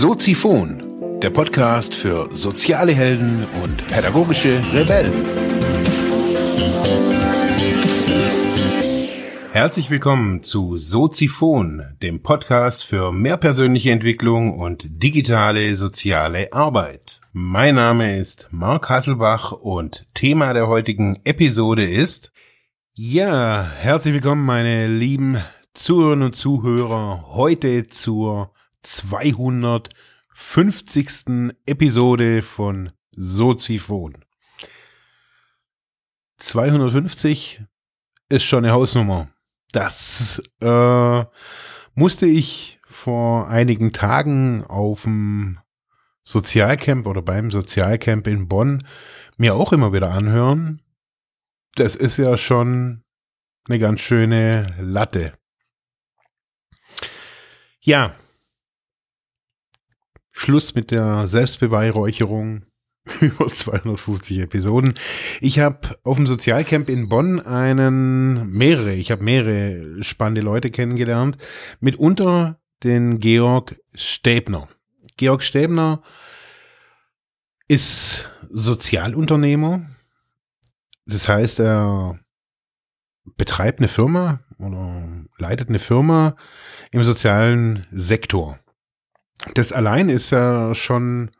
Soziphon, der Podcast für soziale Helden und pädagogische Rebellen. Herzlich willkommen zu Soziphon, dem Podcast für mehr persönliche Entwicklung und digitale soziale Arbeit. Mein Name ist Marc Hasselbach und Thema der heutigen Episode ist ja, herzlich willkommen meine lieben Zuhörerinnen und Zuhörer heute zur 250. Episode von Soziphon. 250 ist schon eine Hausnummer. Das äh, musste ich vor einigen Tagen auf dem Sozialcamp oder beim Sozialcamp in Bonn mir auch immer wieder anhören. Das ist ja schon eine ganz schöne Latte. Ja, Schluss mit der Selbstbeweihräucherung über 250 Episoden. Ich habe auf dem Sozialcamp in Bonn einen, mehrere, ich habe mehrere spannende Leute kennengelernt, mitunter den Georg Stäbner. Georg Stäbner ist Sozialunternehmer. Das heißt, er betreibt eine Firma oder leitet eine Firma im sozialen Sektor. Das allein ist ja schon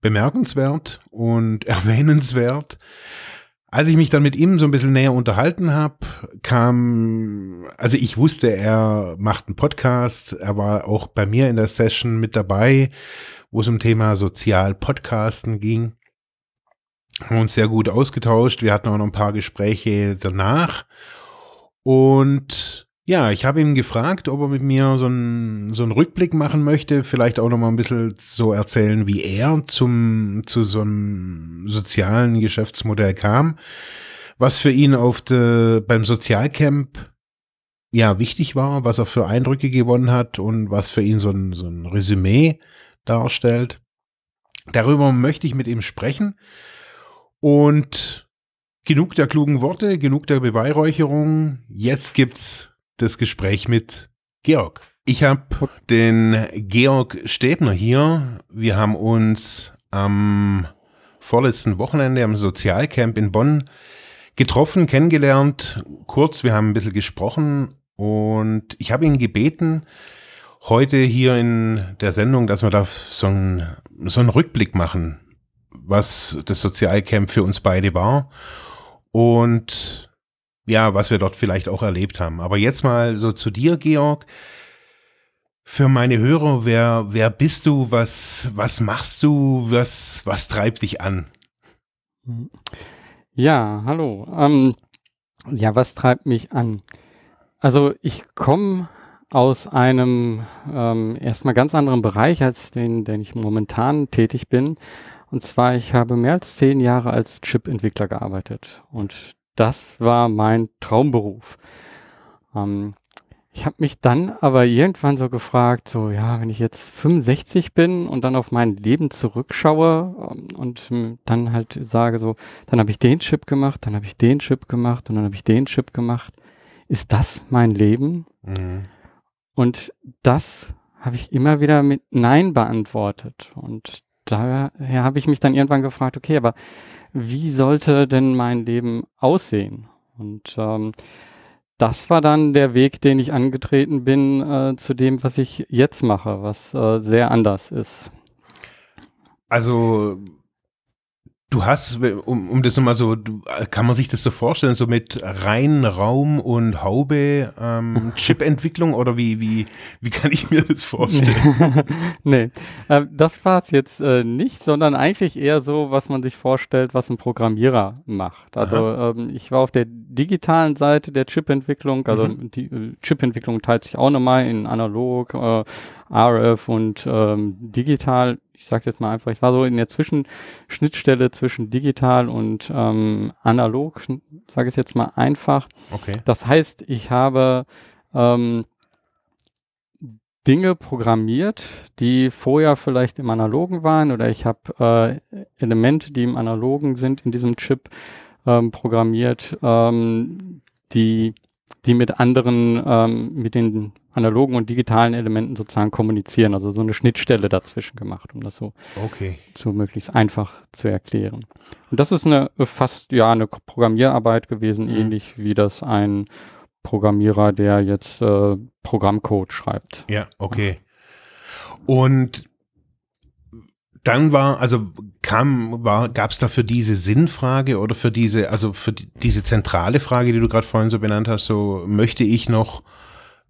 bemerkenswert und erwähnenswert. Als ich mich dann mit ihm so ein bisschen näher unterhalten habe, kam, also ich wusste, er macht einen Podcast. Er war auch bei mir in der Session mit dabei, wo es um Thema Sozial-Podcasten ging. Haben uns sehr gut ausgetauscht. Wir hatten auch noch ein paar Gespräche danach. Und ja, ich habe ihn gefragt, ob er mit mir so einen, so einen Rückblick machen möchte, vielleicht auch noch mal ein bisschen so erzählen, wie er zum, zu so einem sozialen Geschäftsmodell kam, was für ihn auf de, beim Sozialcamp ja wichtig war, was er für Eindrücke gewonnen hat und was für ihn so ein, so ein Resümee darstellt. Darüber möchte ich mit ihm sprechen und genug der klugen Worte, genug der Beweihräucherung. Jetzt gibt's das Gespräch mit Georg. Ich habe den Georg Stäbner hier. Wir haben uns am vorletzten Wochenende am Sozialcamp in Bonn getroffen, kennengelernt. Kurz, wir haben ein bisschen gesprochen und ich habe ihn gebeten, heute hier in der Sendung, dass wir da so einen, so einen Rückblick machen, was das Sozialcamp für uns beide war. Und ja, was wir dort vielleicht auch erlebt haben. Aber jetzt mal so zu dir, Georg. Für meine Hörer, wer, wer bist du? Was, was machst du? Was, was treibt dich an? Ja, hallo. Ähm, ja, was treibt mich an? Also ich komme aus einem ähm, erstmal ganz anderen Bereich als den, den ich momentan tätig bin. Und zwar, ich habe mehr als zehn Jahre als Chip-Entwickler gearbeitet. Und das war mein Traumberuf. Ähm, ich habe mich dann aber irgendwann so gefragt, so ja, wenn ich jetzt 65 bin und dann auf mein Leben zurückschaue ähm, und ähm, dann halt sage so, dann habe ich den Chip gemacht, dann habe ich den Chip gemacht und dann habe ich den Chip gemacht. Ist das mein Leben? Mhm. Und das habe ich immer wieder mit Nein beantwortet. Und daher habe ich mich dann irgendwann gefragt, okay, aber wie sollte denn mein Leben aussehen? Und ähm, das war dann der Weg, den ich angetreten bin äh, zu dem, was ich jetzt mache, was äh, sehr anders ist. Also Du hast, um, um das nochmal so, du, kann man sich das so vorstellen, so mit rein Raum und Haube ähm, Chip-Entwicklung oder wie, wie, wie kann ich mir das vorstellen? nee, äh, das war es jetzt äh, nicht, sondern eigentlich eher so, was man sich vorstellt, was ein Programmierer macht. Also ähm, ich war auf der digitalen Seite der Chip-Entwicklung, also mhm. die äh, Chip-Entwicklung teilt sich auch nochmal in analog, äh, RF und ähm, digital ich sage jetzt mal einfach, ich war so in der Zwischenschnittstelle zwischen digital und ähm, analog, sage ich jetzt mal einfach. Okay. Das heißt, ich habe ähm, Dinge programmiert, die vorher vielleicht im Analogen waren oder ich habe äh, Elemente, die im Analogen sind, in diesem Chip ähm, programmiert, ähm, die, die mit anderen, ähm, mit den analogen und digitalen Elementen sozusagen kommunizieren, also so eine Schnittstelle dazwischen gemacht, um das so, Okay. so möglichst einfach zu erklären. Und das ist eine fast ja eine Programmierarbeit gewesen, Mhm. ähnlich wie das ein Programmierer, der jetzt äh, Programmcode schreibt. Ja, okay. Und dann war, also kam, war, gab es da für diese Sinnfrage oder für diese, also für die, diese zentrale Frage, die du gerade vorhin so benannt hast, so möchte ich noch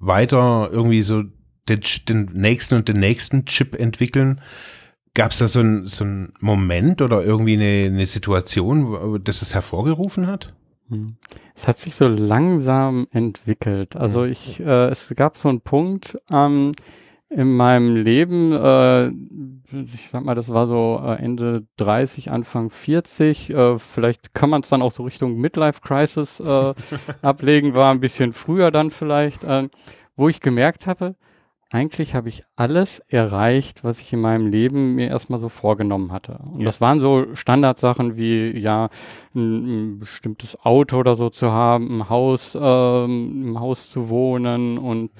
weiter irgendwie so den, den nächsten und den nächsten Chip entwickeln? Gab es da so ein, so Moment oder irgendwie eine, eine Situation, das es hervorgerufen hat? Hm. Es hat sich so langsam entwickelt. Also ich, äh, es gab so einen Punkt ähm, in meinem Leben, äh, ich sag mal, das war so äh, Ende 30, Anfang 40. Äh, vielleicht kann man es dann auch so Richtung Midlife Crisis äh, ablegen, war ein bisschen früher dann vielleicht, äh, wo ich gemerkt habe, eigentlich habe ich alles erreicht, was ich in meinem Leben mir erstmal so vorgenommen hatte. Und Ja. das waren so Standardsachen wie, ja, ein, ein bestimmtes Auto oder so zu haben, ein Haus, ähm, im Haus zu wohnen und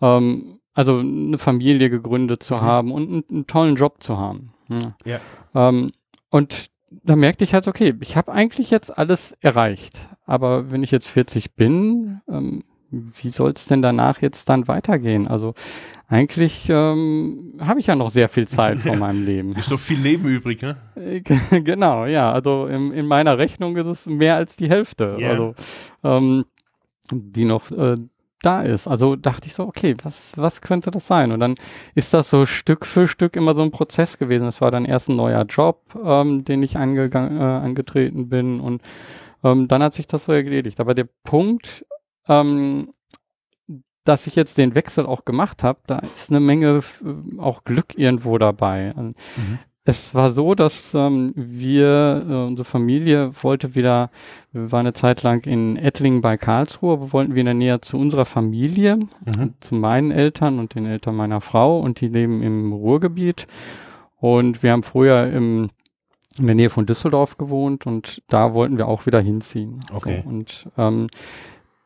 ähm, also eine Familie gegründet zu Mhm. haben und einen, einen tollen Job zu haben. Ja. Ja. Ähm, und da merkte ich halt, okay, ich habe eigentlich jetzt alles erreicht. Aber wenn ich jetzt 40 bin, ähm, wie soll es denn danach jetzt dann weitergehen? Also eigentlich ähm, habe ich ja noch sehr viel Zeit von meinem Leben. Ist doch viel Leben übrig, ne? Äh, ge- Genau, ja. Also in, in meiner Rechnung ist es mehr als die Hälfte, Ja. also ähm, die noch äh, da ist. Also dachte ich so, okay, was, was könnte das sein? Und dann ist das so Stück für Stück immer so ein Prozess gewesen. Es war dann erst ein neuer Job, ähm, den ich angegangen, äh, angetreten bin und ähm, dann hat sich das so erledigt. Aber der Punkt, ähm, dass ich jetzt den Wechsel auch gemacht habe, da ist eine Menge f- auch Glück irgendwo dabei. Mhm. Es war so, dass ähm, wir, äh, unsere Familie wollte wieder, wir waren eine Zeit lang in Ettlingen bei Karlsruhe, wir wollten wieder näher zu unserer Familie, Mhm. zu meinen Eltern und den Eltern meiner Frau und die leben im Ruhrgebiet. Und wir haben früher im, in der Nähe von Düsseldorf gewohnt und da wollten wir auch wieder hinziehen. Okay. So, und ähm,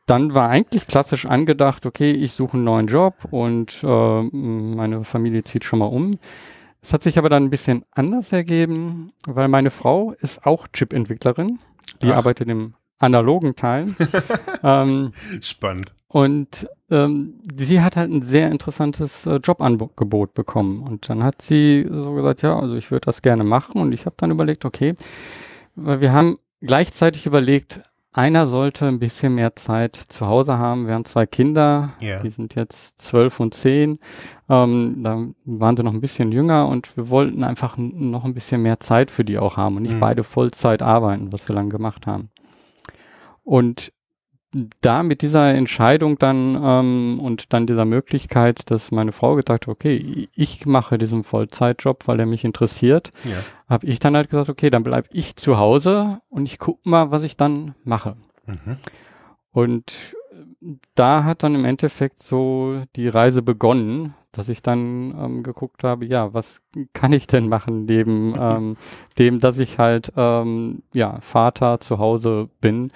dann war eigentlich klassisch angedacht, okay, ich suche einen neuen Job und äh, meine Familie zieht schon mal um. Es hat sich aber dann ein bisschen anders ergeben, weil meine Frau ist auch Chip-Entwicklerin. Die Ach. arbeitet im analogen Teil. ähm, Spannend. und ähm, sie hat halt ein sehr interessantes äh, Jobangebot bekommen. Und dann hat sie so gesagt, ja, also ich würde das gerne machen. Und ich habe dann überlegt, okay, weil wir haben gleichzeitig überlegt, einer sollte ein bisschen mehr Zeit zu Hause haben. Wir haben zwei Kinder, Ja. die sind jetzt zwölf und zehn. Ähm, da waren sie noch ein bisschen jünger und wir wollten einfach noch ein bisschen mehr Zeit für die auch haben und nicht Mhm. beide Vollzeit arbeiten, was wir lang gemacht haben. Und da mit dieser Entscheidung dann ähm, und dann dieser Möglichkeit, dass meine Frau gedacht hat, okay, ich mache diesen Vollzeitjob, weil er mich interessiert, Ja. habe ich dann halt gesagt, okay, dann bleibe ich zu Hause und ich gucke mal, was ich dann mache. Mhm. Und äh, da hat dann im Endeffekt so die Reise begonnen, dass ich dann ähm, geguckt habe, ja, was kann ich denn machen neben ähm, dem, dass ich halt ähm, ja Vater zu Hause bin.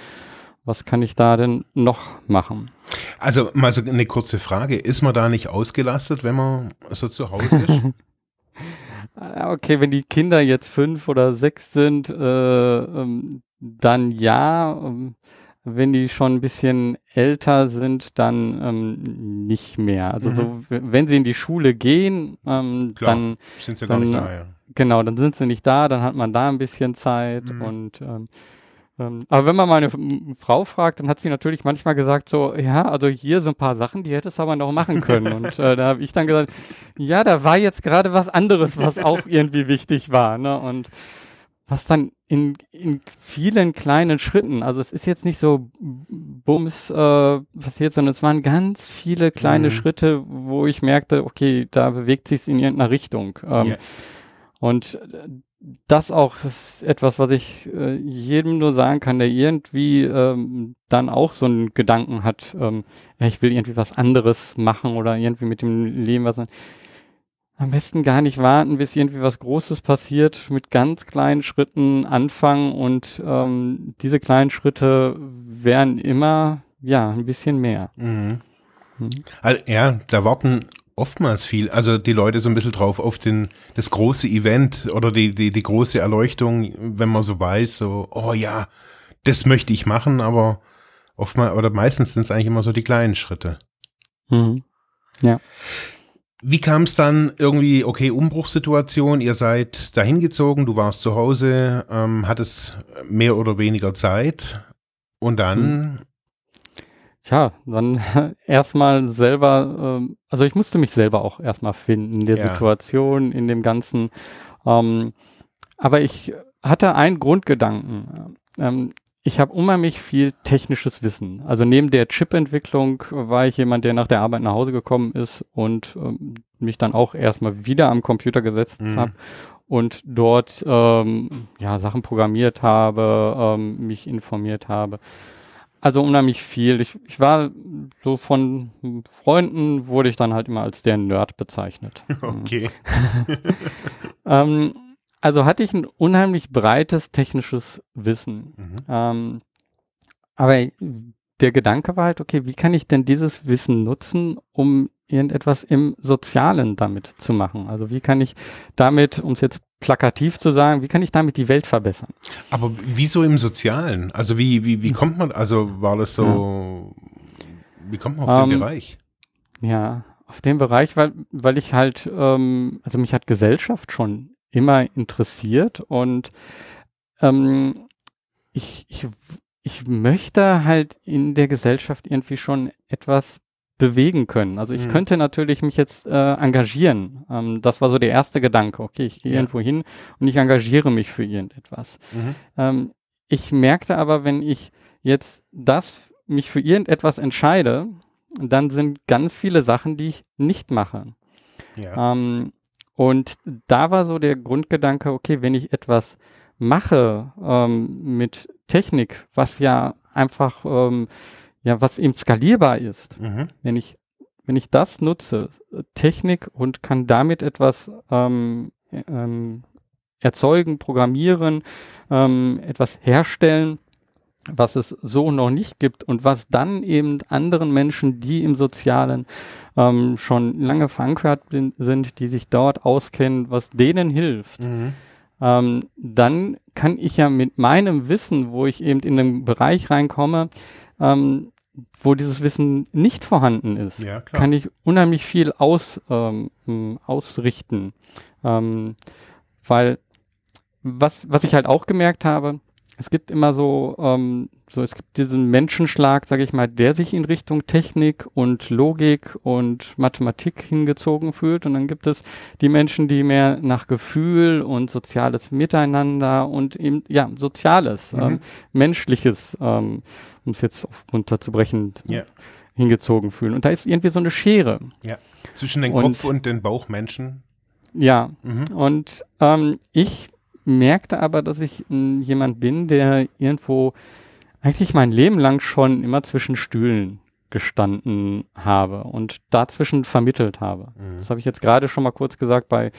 Was kann ich da denn noch machen? Also mal so eine kurze Frage. Ist man da nicht ausgelastet, wenn man so zu Hause ist? Ah, Okay, wenn die Kinder jetzt fünf oder sechs sind, äh, ähm, dann ja. Ähm, wenn die schon ein bisschen älter sind, dann ähm, nicht mehr. Also Mhm. so, wenn sie in die Schule gehen, ähm, Klar. dann Sind sie gar nicht Dann- da, ja. genau, dann sind sie nicht da, dann hat man da ein bisschen Zeit Mhm. und ähm, aber wenn man meine Frau fragt, dann hat sie natürlich manchmal gesagt so, ja, also hier so ein paar Sachen, die hättest du aber noch machen können. Und äh, da habe ich dann gesagt, ja, da war jetzt gerade was anderes, was auch irgendwie wichtig war. Ne? Und was dann in, in vielen kleinen Schritten, also es ist jetzt nicht so bums äh, passiert, sondern es waren ganz viele kleine Mhm. Schritte, wo ich merkte, okay, da bewegt sich in irgendeiner Richtung. Ähm, Ja. und äh, das auch ist etwas, was ich äh, jedem nur sagen kann, der irgendwie ähm, dann auch so einen Gedanken hat, ähm, ich will irgendwie was anderes machen oder irgendwie mit dem Leben was. Am besten gar nicht warten, bis irgendwie was Großes passiert, mit ganz kleinen Schritten anfangen und ähm, diese kleinen Schritte wären immer, ja, ein bisschen mehr. Mhm. Mhm. Also, ja, da warten oftmals viel, also die Leute so ein bisschen drauf auf den, das große Event oder die, die, die große Erleuchtung, wenn man so weiß, so, oh ja, das möchte ich machen, aber oftmals oder meistens sind es eigentlich immer so die kleinen Schritte. Mhm. Ja. Wie kam es dann irgendwie, okay, Umbruchssituation, ihr seid dahin gezogen, du warst zu Hause, ähm, hattest mehr oder weniger Zeit und dann hm. Tja, dann erstmal selber, ähm, also ich musste mich selber auch erstmal finden in der ja. Situation, in dem Ganzen. Ähm, aber ich hatte einen Grundgedanken. Ähm, ich habe unheimlich viel technisches Wissen. Also neben der Chip-Entwicklung war ich jemand, der nach der Arbeit nach Hause gekommen ist und ähm, mich dann auch erstmal wieder am Computer gesetzt mhm. habe und dort ähm, ja, Sachen programmiert habe, ähm, mich informiert habe. Also unheimlich viel. Ich, ich war so von Freunden wurde ich dann halt immer als der Nerd bezeichnet. Okay. ähm, also hatte ich ein unheimlich breites technisches Wissen. Mhm. Ähm, aber der Gedanke war halt, okay, wie kann ich denn dieses Wissen nutzen, um irgendetwas im Sozialen damit zu machen? Also wie kann ich damit, um es jetzt plakativ zu sagen, wie kann ich damit die Welt verbessern? Aber wieso im Sozialen? Also wie, wie, wie kommt man, also war das so, ja. wie kommt man auf um, den ähm, Bereich? Ja, auf den Bereich, weil, weil ich halt, ähm, also mich hat Gesellschaft schon immer interessiert und ähm, ich, ich, ich möchte halt in der Gesellschaft irgendwie schon etwas bewegen können. Also ich mhm. könnte natürlich mich jetzt äh, engagieren. Ähm, das war so der erste Gedanke. Okay, ich gehe ja. irgendwo hin und ich engagiere mich für irgendetwas. Mhm. Ähm, ich merkte aber, wenn ich jetzt das mich für irgendetwas entscheide, dann sind ganz viele Sachen, die ich nicht mache. Ja. Ähm, und da war so der Grundgedanke, okay, wenn ich etwas mache ähm, mit Technik, was ja einfach ähm, ja, was eben skalierbar ist. Mhm. Wenn ich, wenn ich das nutze, Technik und kann damit etwas ähm, ähm, erzeugen, programmieren, ähm, etwas herstellen, was es so noch nicht gibt und was dann eben anderen Menschen, die im Sozialen ähm, schon lange verankert sind, die sich dort auskennen, was denen hilft. Mhm. Ähm, dann kann ich ja mit meinem Wissen, wo ich eben in den Bereich reinkomme, ähm, wo dieses Wissen nicht vorhanden ist, ja, kann ich unheimlich viel aus, ähm, ausrichten. Ähm, weil was, was ich halt auch gemerkt habe, es gibt immer so, ähm, so es gibt diesen Menschenschlag, sage ich mal, der sich in Richtung Technik und Logik und Mathematik hingezogen fühlt. Und dann gibt es die Menschen, die mehr nach Gefühl und soziales Miteinander und eben, ja, soziales, mhm. ähm, menschliches, ähm, um es jetzt auf runterzubrechen, yeah. hingezogen fühlen. Und da ist irgendwie so eine Schere. Ja. Zwischen den Kopf und den Bauchmenschen. Ja. Mhm. Und ähm, ich merkte aber, dass ich m, jemand bin, der irgendwo eigentlich mein Leben lang schon immer zwischen Stühlen gestanden habe und dazwischen vermittelt habe. Mhm. Das habe ich jetzt gerade schon mal kurz gesagt bei,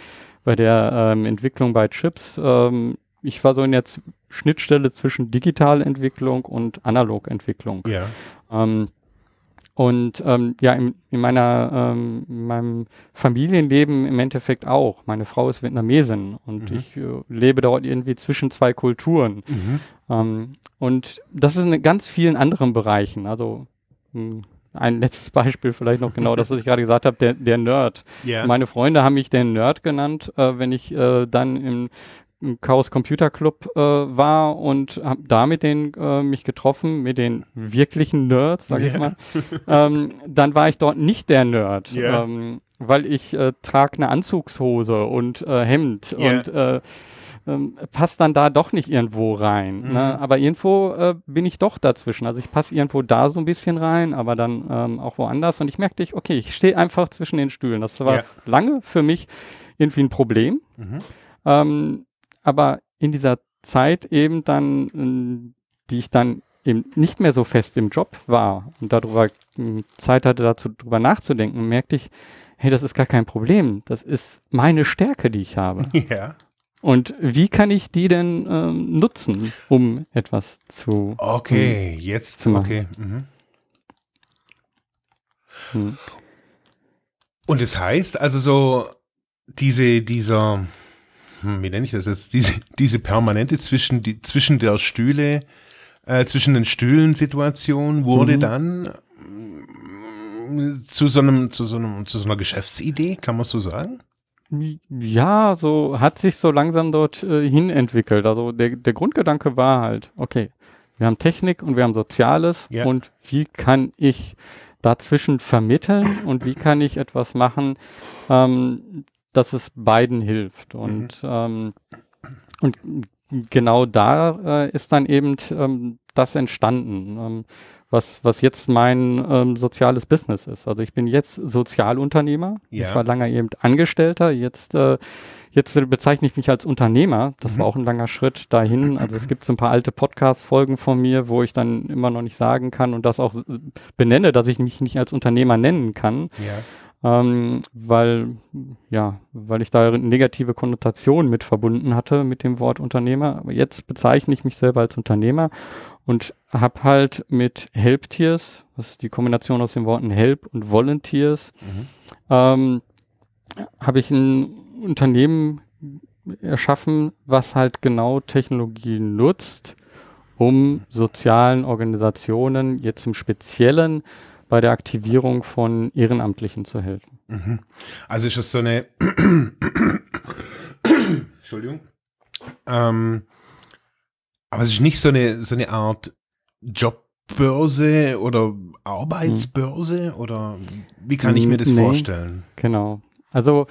bei der ähm, Entwicklung bei Chips. Ähm, ich war so in der Z Schnittstelle zwischen Digitalentwicklung und Analogentwicklung. Ja. Ähm, und ähm, ja, in, in meiner, ähm, in meinem Familienleben im Endeffekt auch. Meine Frau ist Vietnamesin und mhm. ich äh, lebe dort irgendwie zwischen zwei Kulturen. Mhm. Ähm, und das ist in ganz vielen anderen Bereichen. Also mh, hm, ein letztes Beispiel vielleicht noch genau das, was ich gerade gesagt habe, der, der Nerd. Yeah. Meine Freunde haben mich den Nerd genannt, äh, wenn ich äh, dann im Chaos Computer Club äh, war und habe da mit denen äh, mich getroffen, mit den wirklichen Nerds, sage yeah. ich mal. ähm, dann war ich dort nicht der Nerd, yeah. ähm, weil ich äh, trage eine Anzugshose und äh, Hemd yeah. und äh, ähm, passt dann da doch nicht irgendwo rein. Ne? Mhm. Ne? Aber irgendwo äh, bin ich doch dazwischen. Also ich passe irgendwo da so ein bisschen rein, aber dann ähm, auch woanders. Und ich merkte, ich, okay, ich stehe einfach zwischen den Stühlen. Das war yeah. lange für mich irgendwie ein Problem. Mhm. Ähm, aber in dieser Zeit eben dann, äh, die ich dann eben nicht mehr so fest im Job war und darüber hm, Zeit hatte, dazu drüber nachzudenken, merkte ich, hey, das ist gar kein Problem. Das ist meine Stärke, die ich habe. Ja. Und wie kann ich die denn ähm, nutzen, um etwas zu Okay, um, jetzt, zu machen? okay. Mhm. Hm. Und es das heißt also so, diese, dieser, hm, wie nenne ich das jetzt, diese, diese permanente zwischen, die, zwischen der Stühle, äh, zwischen den Stühlen-Situation wurde mhm. dann zu so einem, zu so einem, zu so einer Geschäftsidee, kann man so sagen? Ja, so hat sich so langsam dort äh, hin entwickelt. Also der, der Grundgedanke war halt, okay, wir haben Technik und wir haben Soziales ja. und wie kann ich dazwischen vermitteln und wie kann ich etwas machen, ähm, dass es beiden hilft. Und, mhm. ähm, und genau da äh, ist dann eben ähm, das entstanden. Ähm, was, was jetzt mein ähm, soziales Business ist. Also ich bin jetzt Sozialunternehmer. Ja. Ich war lange eben Angestellter. Jetzt, äh, jetzt bezeichne ich mich als Unternehmer. Das mhm. war auch ein langer Schritt dahin. Also es gibt so ein paar alte Podcast-Folgen von mir, wo ich dann immer noch nicht sagen kann und das auch benenne, dass ich mich nicht als Unternehmer nennen kann. Ja. Ähm, weil, ja, weil ich da negative Konnotation mit verbunden hatte mit dem Wort Unternehmer. Aber jetzt bezeichne ich mich selber als Unternehmer und habe halt mit Helptiers, das ist die Kombination aus den Worten Help und Volunteers, mhm. ähm, habe ich ein Unternehmen erschaffen, was halt genau Technologie nutzt, um sozialen Organisationen jetzt im Speziellen bei der Aktivierung von Ehrenamtlichen zu helfen. Mhm. Also ist das so eine Entschuldigung. Ähm, aber es ist nicht so eine, so eine Art Jobbörse oder Arbeitsbörse hm. oder wie kann ich mir das nee, vorstellen? Genau. Also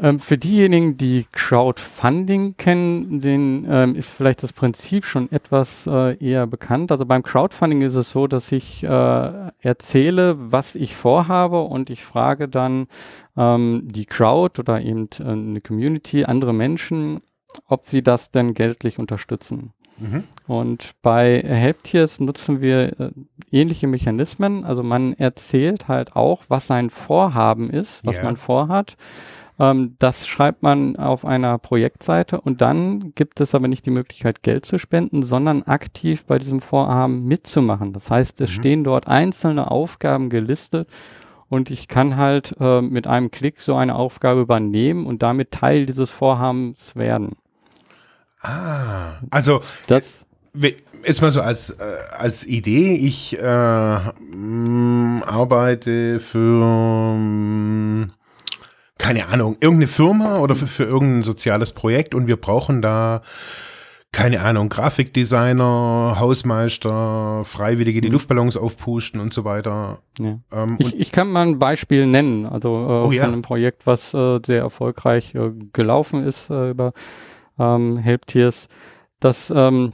ähm, für diejenigen, die Crowdfunding kennen, denen ähm, ist vielleicht das Prinzip schon etwas äh, eher bekannt. Also beim Crowdfunding ist es so, dass ich äh, erzähle, was ich vorhabe und ich frage dann ähm, die Crowd oder eben äh, eine Community, andere Menschen, ob sie das denn geldlich unterstützen. Mhm. Und bei Helptiers nutzen wir äh, ähnliche Mechanismen. Also man erzählt halt auch, was sein Vorhaben ist, was yeah. man vorhat. Ähm, das schreibt man auf einer Projektseite und dann gibt es aber nicht die Möglichkeit, Geld zu spenden, sondern aktiv bei diesem Vorhaben mitzumachen. Das heißt, es mhm. stehen dort einzelne Aufgaben gelistet und ich kann halt äh, mit einem Klick so eine Aufgabe übernehmen und damit Teil dieses Vorhabens werden. Ah, also das jetzt mal so als, äh, als Idee, ich äh, mh, arbeite für mh, keine Ahnung, irgendeine Firma oder für, für irgendein soziales Projekt und wir brauchen da keine Ahnung, Grafikdesigner, Hausmeister, Freiwillige, die mhm. Luftballons aufpusten und so weiter. Ja. Ähm, ich, ich, kann mal ein Beispiel nennen, also äh, oh, von ja. einem Projekt, was äh, sehr erfolgreich äh, gelaufen ist äh, über ähm, Helptiers. Das, ähm,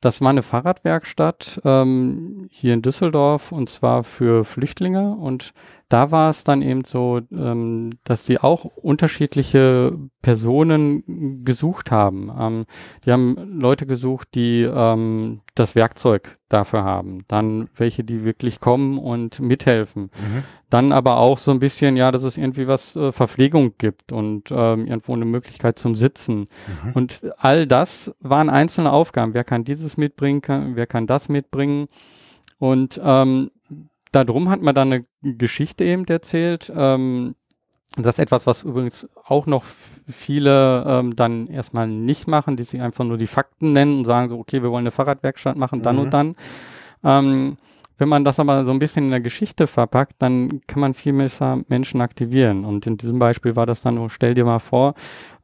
das war eine Fahrradwerkstatt ähm, hier in Düsseldorf und zwar für Flüchtlinge und da war es dann eben so, ähm, dass sie auch unterschiedliche Personen gesucht haben. Ähm, die haben Leute gesucht, die ähm, das Werkzeug dafür haben. Dann welche, die wirklich kommen und mithelfen. Mhm. Dann aber auch so ein bisschen, ja, dass es irgendwie was äh, Verpflegung gibt und ähm, irgendwo eine Möglichkeit zum Sitzen. Mhm. Und all das waren einzelne Aufgaben. Wer kann dieses mitbringen, kann, wer kann das mitbringen? Und ähm, darum hat man dann eine Geschichte eben erzählt. Ähm, das ist etwas, was übrigens auch noch viele ähm, dann erstmal nicht machen, die sich einfach nur die Fakten nennen und sagen so, okay, wir wollen eine Fahrradwerkstatt machen, dann mhm. und dann. Ähm, wenn man das aber so ein bisschen in der Geschichte verpackt, dann kann man viel besser Menschen aktivieren. Und in diesem Beispiel war das dann nur, stell dir mal vor,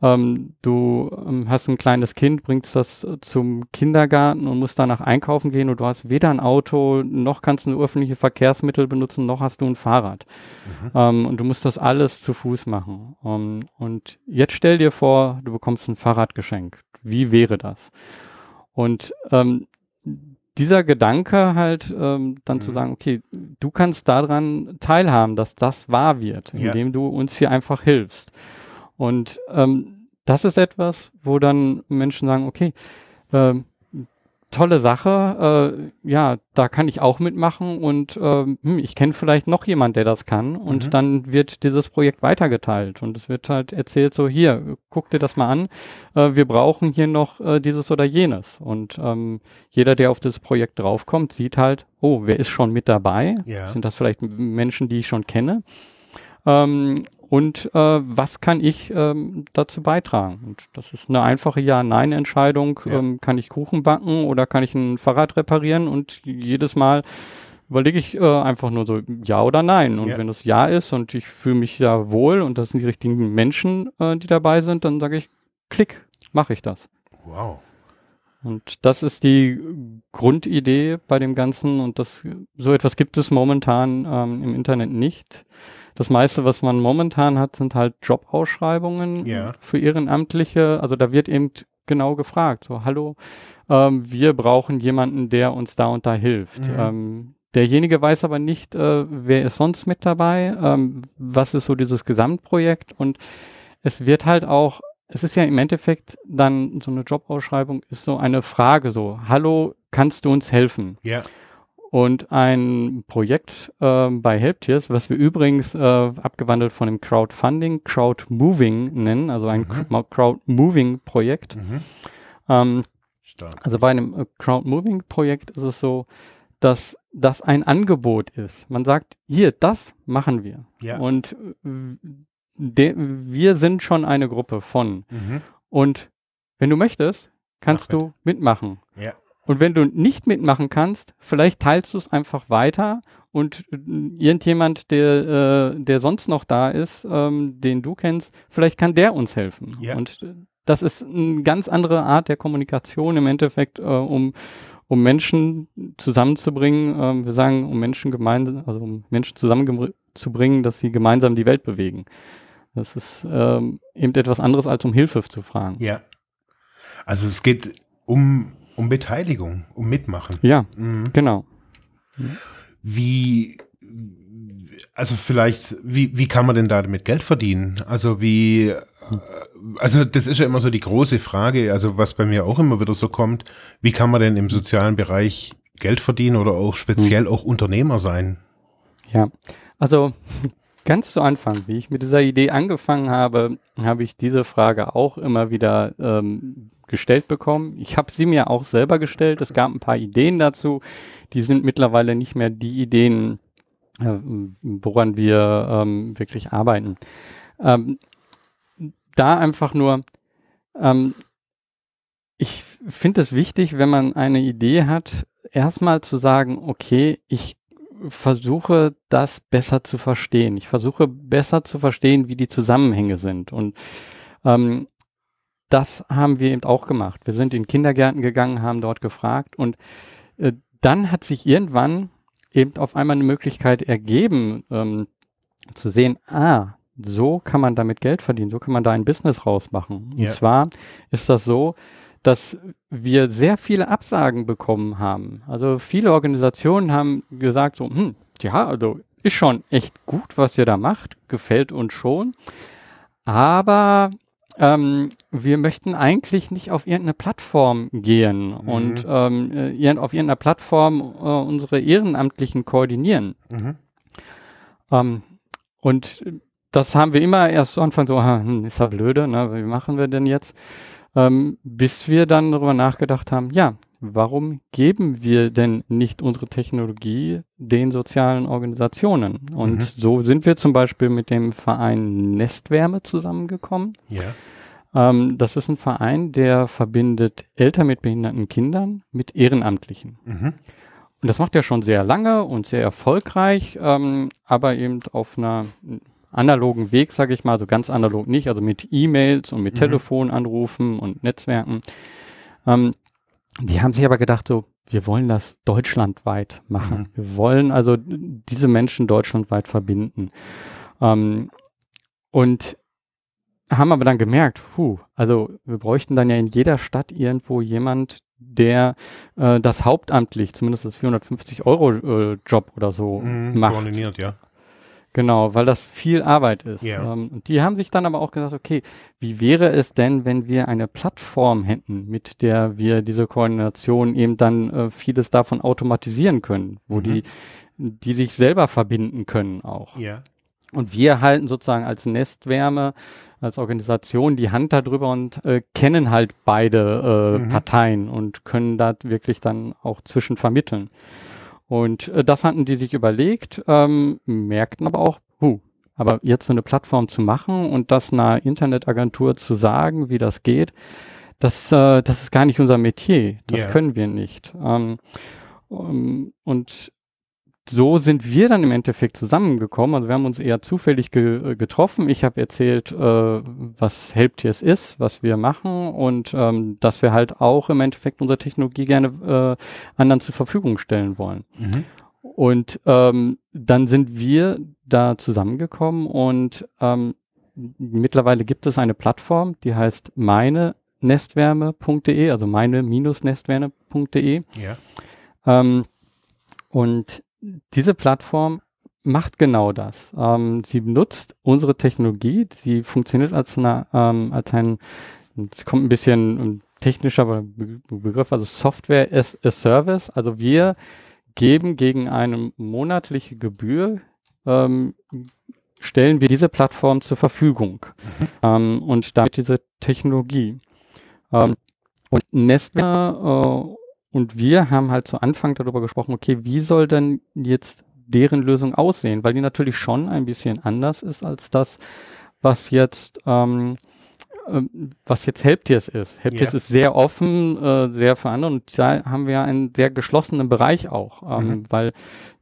ähm, du ähm, hast ein kleines Kind, bringst das zum Kindergarten und musst danach einkaufen gehen und du hast weder ein Auto, noch kannst du öffentliche Verkehrsmittel benutzen, noch hast du ein Fahrrad. Mhm. Ähm, und du musst das alles zu Fuß machen. Ähm, und jetzt stell dir vor, du bekommst ein Fahrrad geschenkt. Wie wäre das? Und ähm, dieser Gedanke halt ähm, dann mhm. zu sagen, okay, du kannst daran teilhaben, dass das wahr wird, indem ja. du uns hier einfach hilfst. Und ähm, das ist etwas, wo dann Menschen sagen, okay, ähm, tolle Sache, äh, ja, da kann ich auch mitmachen und ähm, hm, ich kenne vielleicht noch jemand, der das kann und Mhm. dann wird dieses Projekt weitergeteilt und es wird halt erzählt so, hier, guck dir das mal an, äh, wir brauchen hier noch äh, dieses oder jenes und ähm, jeder, der auf das Projekt draufkommt, sieht halt, oh, wer ist schon mit dabei? Ja. Sind das vielleicht Menschen, die ich schon kenne? Ähm, und äh, was kann ich ähm, dazu beitragen? Und das ist eine einfache Ja-Nein-Entscheidung. Ja. Ähm, kann ich Kuchen backen oder kann ich ein Fahrrad reparieren? Und jedes Mal überlege ich äh, einfach nur so Ja oder Nein. Und Ja. wenn es Ja ist und ich fühle mich ja wohl und das sind die richtigen Menschen, äh, die dabei sind, dann sage ich, klick, mache ich das. Wow. Und das ist die Grundidee bei dem Ganzen und das, so etwas gibt es momentan ähm, im Internet nicht. Das meiste, was man momentan hat, sind halt Jobausschreibungen Ja. für Ehrenamtliche. Also da wird eben genau gefragt, so, hallo, ähm, wir brauchen jemanden, der uns da und da hilft. Mhm. Ähm, derjenige weiß aber nicht, äh, wer ist sonst mit dabei, ähm, was ist so dieses Gesamtprojekt und es wird halt auch, es ist ja im Endeffekt dann so eine Jobausschreibung, ist so eine Frage so, hallo, kannst du uns helfen? Ja. Und ein Projekt ähm, bei Helptiers, was wir übrigens äh, abgewandelt von dem Crowdfunding, Crowdmoving nennen, also ein Mhm. Crowdmoving-Projekt. Mhm. Ähm, also bei einem äh, Crowdmoving-Projekt ist es so, dass das ein Angebot ist. Man sagt, hier, das machen wir. Ja. Und äh, wir sind schon eine Gruppe von. Mhm. Und wenn du möchtest, kannst Mach du mitmachen. Ja. Und wenn du nicht mitmachen kannst, vielleicht teilst du es einfach weiter und äh, irgendjemand, der, äh, der sonst noch da ist, ähm, den du kennst, vielleicht kann der uns helfen. Ja. Und äh, das ist eine ganz andere Art der Kommunikation im Endeffekt, äh, um, um Menschen zusammenzubringen. Ähm, wir sagen, um Menschen gemeinsam, also um Menschen zusammenzubringen, dass sie gemeinsam die Welt bewegen. Das ist ähm, eben etwas anderes, als um Hilfe zu fragen. Ja. Also es geht um, um Beteiligung, um Mitmachen. Ja, Mhm. genau. Wie, also vielleicht, wie, wie kann man denn damit Geld verdienen? Also wie, äh, also das ist ja immer so die große Frage, also was bei mir auch immer wieder so kommt, wie kann man denn im sozialen Bereich Geld verdienen oder auch speziell auch Unternehmer sein? Ja, also ganz zu Anfang, wie ich mit dieser Idee angefangen habe, habe ich diese Frage auch immer wieder ähm, gestellt bekommen. Ich habe sie mir auch selber gestellt. Es gab ein paar Ideen dazu. Die sind mittlerweile nicht mehr die Ideen, äh, woran wir ähm, wirklich arbeiten. Ähm, da einfach nur, ähm, ich finde es wichtig, wenn man eine Idee hat, erstmal zu sagen, okay, ich versuche das besser zu verstehen. Ich versuche besser zu verstehen, wie die Zusammenhänge sind. Und ähm, das haben wir eben auch gemacht. Wir sind in Kindergärten gegangen, haben dort gefragt und äh, dann hat sich irgendwann eben auf einmal eine Möglichkeit ergeben, ähm, zu sehen, ah, so kann man damit Geld verdienen, so kann man da ein Business rausmachen. Ja. Und zwar ist das so, dass wir sehr viele Absagen bekommen haben. Also viele Organisationen haben gesagt so, hm, ja, also ist schon echt gut, was ihr da macht, gefällt uns schon, aber ähm, wir möchten eigentlich nicht auf irgendeine Plattform gehen Mhm. und ähm, äh, auf irgendeiner Plattform äh, unsere Ehrenamtlichen koordinieren. Mhm. Ähm, und das haben wir immer erst zu Anfang so, ah, hm, ist ja blöde, ne? wie machen wir denn jetzt? Ähm, bis wir dann darüber nachgedacht haben, ja, warum geben wir denn nicht unsere Technologie den sozialen Organisationen? Und Mhm. so sind wir zum Beispiel mit dem Verein Nestwärme zusammengekommen. Ja. Ähm, das ist ein Verein, der verbindet Eltern mit behinderten Kindern mit Ehrenamtlichen. Mhm. Und das macht er schon sehr lange und sehr erfolgreich, ähm, aber eben auf einer analogen Weg, sage ich mal, so ganz analog nicht, also mit E-Mails und mit Mhm. Telefonanrufen und Netzwerken. Ähm, die haben sich aber gedacht, so, wir wollen das deutschlandweit machen. Mhm. Wir wollen also diese Menschen deutschlandweit verbinden. Ähm, und haben aber dann gemerkt, puh, also wir bräuchten dann ja in jeder Stadt irgendwo jemand, der äh, das hauptamtlich, zumindest das 450 Euro äh, Job oder so Mhm. macht. Koordiniert, ja. Genau, weil das viel Arbeit ist. Ja. Ähm, und die haben sich dann aber auch gesagt, okay, wie wäre es denn, wenn wir eine Plattform hätten, mit der wir diese Koordination eben dann äh, vieles davon automatisieren können, wo Mhm. die, die sich selber verbinden können auch. Ja. Und wir halten sozusagen als Nestwärme, als Organisation die Hand darüber und äh, kennen halt beide äh, Mhm. Parteien und können da wirklich dann auch zwischen vermitteln. Und äh, das hatten die sich überlegt, ähm, merkten aber auch, huh, aber jetzt so eine Plattform zu machen und das einer Internetagentur zu sagen, wie das geht, das, äh, das ist gar nicht unser Metier. Das Ja. können wir nicht. Ähm, um, und so sind wir dann im Endeffekt zusammengekommen. Also wir haben uns eher zufällig ge äh, getroffen. Ich habe erzählt, äh, was Helptiers ist, was wir machen und ähm, dass wir halt auch im Endeffekt unsere Technologie gerne äh, anderen zur Verfügung stellen wollen. Mhm. Und ähm, dann sind wir da zusammengekommen und ähm, mittlerweile gibt es eine Plattform, die heißt meine Nestwärme.de, also meine-nestwärme.de. Ja. Ähm, und diese Plattform macht genau das. Ähm, sie nutzt unsere Technologie, sie funktioniert als, eine, ähm, als ein, es kommt ein bisschen ein technischer Be Begriff, also Software as a Service. Also wir geben gegen eine monatliche Gebühr, ähm, stellen wir diese Plattform zur Verfügung ähm, und damit diese Technologie. Ähm, und Nestware äh, und wir haben halt zu Anfang darüber gesprochen, okay, wie soll denn jetzt deren Lösung aussehen? Weil die natürlich schon ein bisschen anders ist als das, was jetzt, ähm, ähm, was jetzt Helptiers ist. Helptiers Ja. ist sehr offen, äh, sehr für andere und da haben wir einen sehr geschlossenen Bereich auch, ähm, Mhm. weil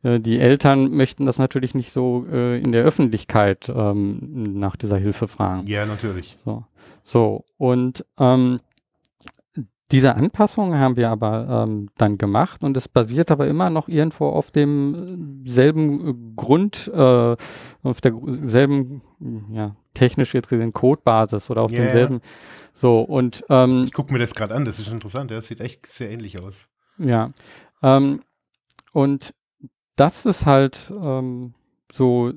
äh, die Eltern möchten das natürlich nicht so äh, in der Öffentlichkeit ähm, nach dieser Hilfe fragen. Ja, natürlich. So, so und ähm, diese Anpassung haben wir aber ähm, dann gemacht und es basiert aber immer noch irgendwo auf dem äh, selben äh, Grund, äh, auf derselben, ja, technisch jetzt gesehen Codebasis oder auf ja. demselben. So und ähm, Ich gucke mir das gerade an, das ist interessant. Das sieht echt sehr ähnlich aus. ja, ähm, und das ist halt ähm, so,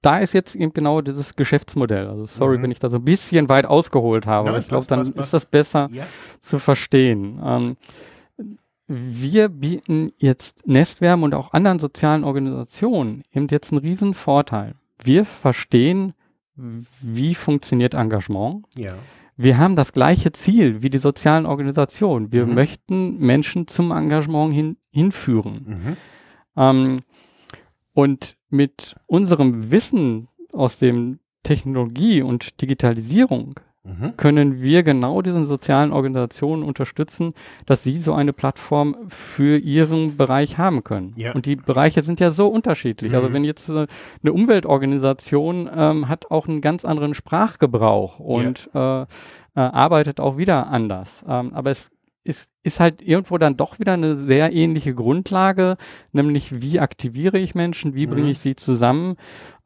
da ist jetzt eben genau dieses Geschäftsmodell. Also sorry, Mhm. wenn ich da so ein bisschen weit ausgeholt habe, Ja, aber ich glaube, dann passt, ist das besser Ja. zu verstehen. Ähm, wir bieten jetzt Nestwärme und auch anderen sozialen Organisationen eben jetzt einen riesen Vorteil. Wir verstehen, wie funktioniert Engagement. Ja. Wir haben das gleiche Ziel wie die sozialen Organisationen. Wir Mhm. möchten Menschen zum Engagement hin, hinführen. Mhm. Ähm, und mit unserem Wissen aus dem Technologie und Digitalisierung Mhm. können wir genau diesen sozialen Organisationen unterstützen, dass sie so eine Plattform für ihren Bereich haben können. Ja. Und die Bereiche sind ja so unterschiedlich. Also Mhm. wenn jetzt äh, eine Umweltorganisation ähm, hat auch einen ganz anderen Sprachgebrauch und äh, äh, arbeitet auch wieder anders. Ähm, aber es ist, ist halt irgendwo dann doch wieder eine sehr ähnliche Grundlage, nämlich wie aktiviere ich Menschen, wie bringe Mhm. ich sie zusammen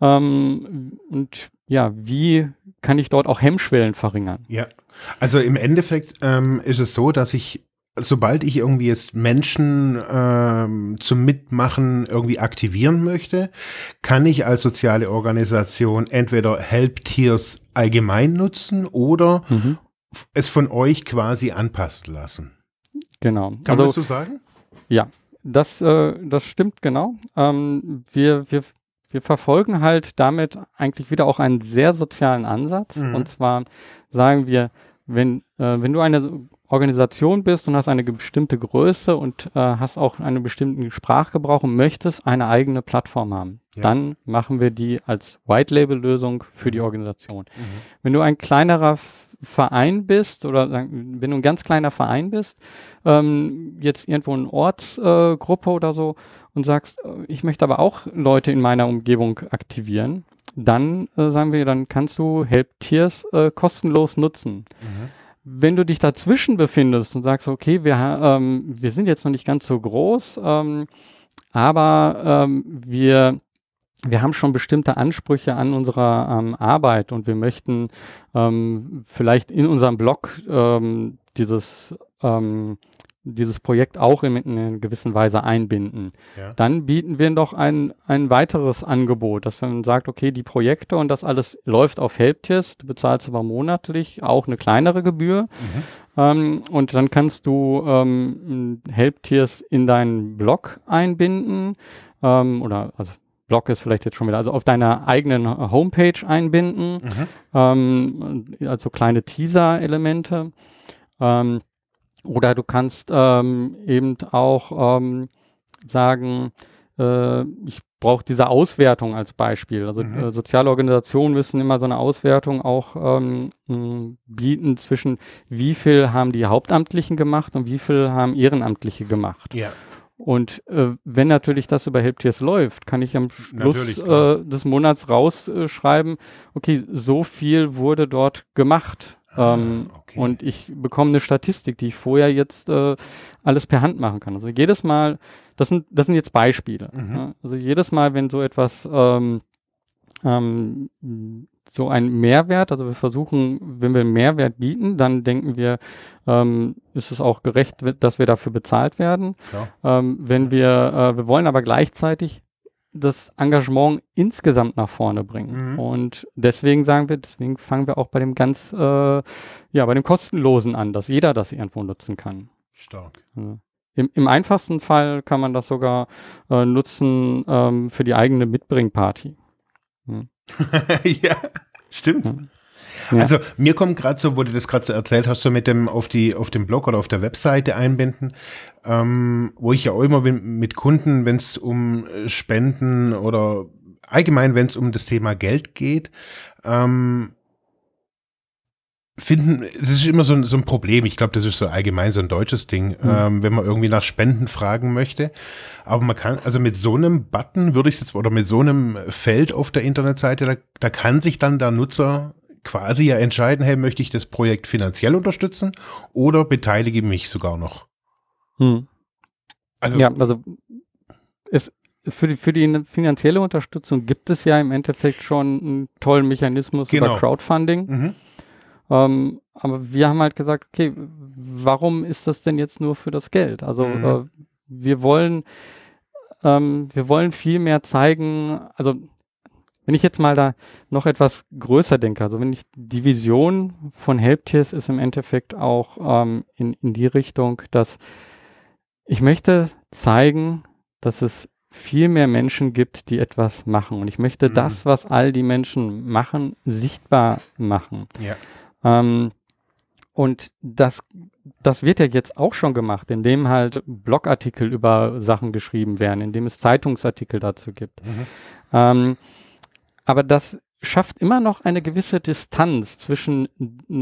ähm, und ja, wie kann ich dort auch Hemmschwellen verringern? Ja, also im Endeffekt ähm, ist es so, dass ich, sobald ich irgendwie jetzt Menschen ähm, zum Mitmachen irgendwie aktivieren möchte, kann ich als soziale Organisation entweder Helptiers allgemein nutzen oder f- es von euch quasi anpassen lassen. Genau. Kann man das also so sagen? das, äh, das stimmt genau. Ähm, wir, wir, wir verfolgen halt damit eigentlich wieder auch einen sehr sozialen Ansatz. Mhm. Und zwar sagen wir, wenn, äh, wenn du eine Organisation bist und hast eine bestimmte Größe und äh, hast auch einen bestimmten Sprachgebrauch und möchtest eine eigene Plattform haben, Ja. dann machen wir die als White-Label-Lösung für die Organisation. Mhm. Wenn du ein kleinerer Verein bist oder wenn du ein ganz kleiner Verein bist, ähm, jetzt irgendwo eine Ortsgruppe äh, oder so und sagst, äh, ich möchte aber auch Leute in meiner Umgebung aktivieren, dann äh, sagen wir, dann kannst du Helptiers äh, kostenlos nutzen. Mhm. Wenn du dich dazwischen befindest und sagst, okay, wir, ähm, wir sind jetzt noch nicht ganz so groß, ähm, aber ähm, wir, wir haben schon bestimmte Ansprüche an unserer ähm, Arbeit und wir möchten ähm, vielleicht in unserem Blog ähm, dieses ähm, dieses Projekt auch in, in einer gewissen Weise einbinden. Ja. Dann bieten wir noch ein, ein weiteres Angebot, dass man sagt, okay, die Projekte und das alles läuft auf Helptiers, du bezahlst aber monatlich auch eine kleinere Gebühr. Mhm. Ähm, und dann kannst du ähm, Helptiers in deinen Blog einbinden ähm, oder also Blog ist vielleicht jetzt schon wieder, also auf deiner eigenen Homepage einbinden, Mhm. ähm, also kleine Teaser-Elemente. Ähm, oder du kannst ähm, eben auch ähm, sagen, äh, ich brauche diese Auswertung als Beispiel. Also Mhm. äh, soziale Organisationen müssen immer so eine Auswertung auch ähm, bieten zwischen wie viel haben die Hauptamtlichen gemacht und wie viel haben Ehrenamtliche gemacht. Ja. Und äh, wenn natürlich das über Helptiers läuft, kann ich am Schluss äh, des Monats rausschreiben, okay, so viel wurde dort gemacht. Ah, Ähm, okay. Und ich bekomme eine Statistik, die ich vorher jetzt äh, alles per Hand machen kann. Also jedes Mal, das sind, das sind jetzt Beispiele. Mhm. Ja? Also jedes Mal, wenn so etwas ähm, ähm, so ein Mehrwert, also wir versuchen, wenn wir einen Mehrwert bieten, dann denken wir, ähm, ist es auch gerecht, dass wir dafür bezahlt werden. Klar. Ähm, wenn wir, äh, wir wollen aber gleichzeitig das Engagement insgesamt nach vorne bringen. Mhm. Und deswegen sagen wir, deswegen fangen wir auch bei dem ganz, äh, ja, bei dem kostenlosen an, dass jeder das irgendwo nutzen kann. Stark. Ja. Im, Im einfachsten Fall kann man das sogar äh, nutzen ähm, für die eigene Mitbringparty. ja, stimmt. Ja. Also mir kommt gerade so, wo du das gerade so erzählt hast, so mit dem auf die auf dem Blog oder auf der Webseite einbinden, ähm, wo ich ja auch immer mit Kunden, wenn es um äh, Spenden oder allgemein, wenn es um das Thema Geld geht, ähm, finden, das ist immer so ein, so ein Problem. Ich glaube, das ist so allgemein so ein deutsches Ding, ähm, wenn man irgendwie nach Spenden fragen möchte. Aber man kann, also mit so einem Button würde ich jetzt, oder mit so einem Feld auf der Internetseite, da, da kann sich dann der Nutzer quasi ja entscheiden, hey, möchte ich das Projekt finanziell unterstützen oder beteilige mich sogar noch? Hm. Also, Ja, also es, für, die, für die finanzielle Unterstützung gibt es ja im Endeffekt schon einen tollen Mechanismus Genau. über Crowdfunding. mhm. Ähm, aber wir haben halt gesagt, okay, warum ist das denn jetzt nur für das Geld? Also Mhm. äh, wir wollen, ähm, wir wollen viel mehr zeigen, also wenn ich jetzt mal da noch etwas größer denke, also wenn ich die Vision von Helptiers ist im Endeffekt auch ähm, in, in die Richtung, dass ich möchte zeigen, dass es viel mehr Menschen gibt, die etwas machen. Und ich möchte Mhm. das, was all die Menschen machen, sichtbar machen. ja. Ähm, und das, das wird ja jetzt auch schon gemacht, indem halt Blogartikel über Sachen geschrieben werden, indem es Zeitungsartikel dazu gibt. Mhm. Ähm, aber das schafft immer noch eine gewisse Distanz zwischen,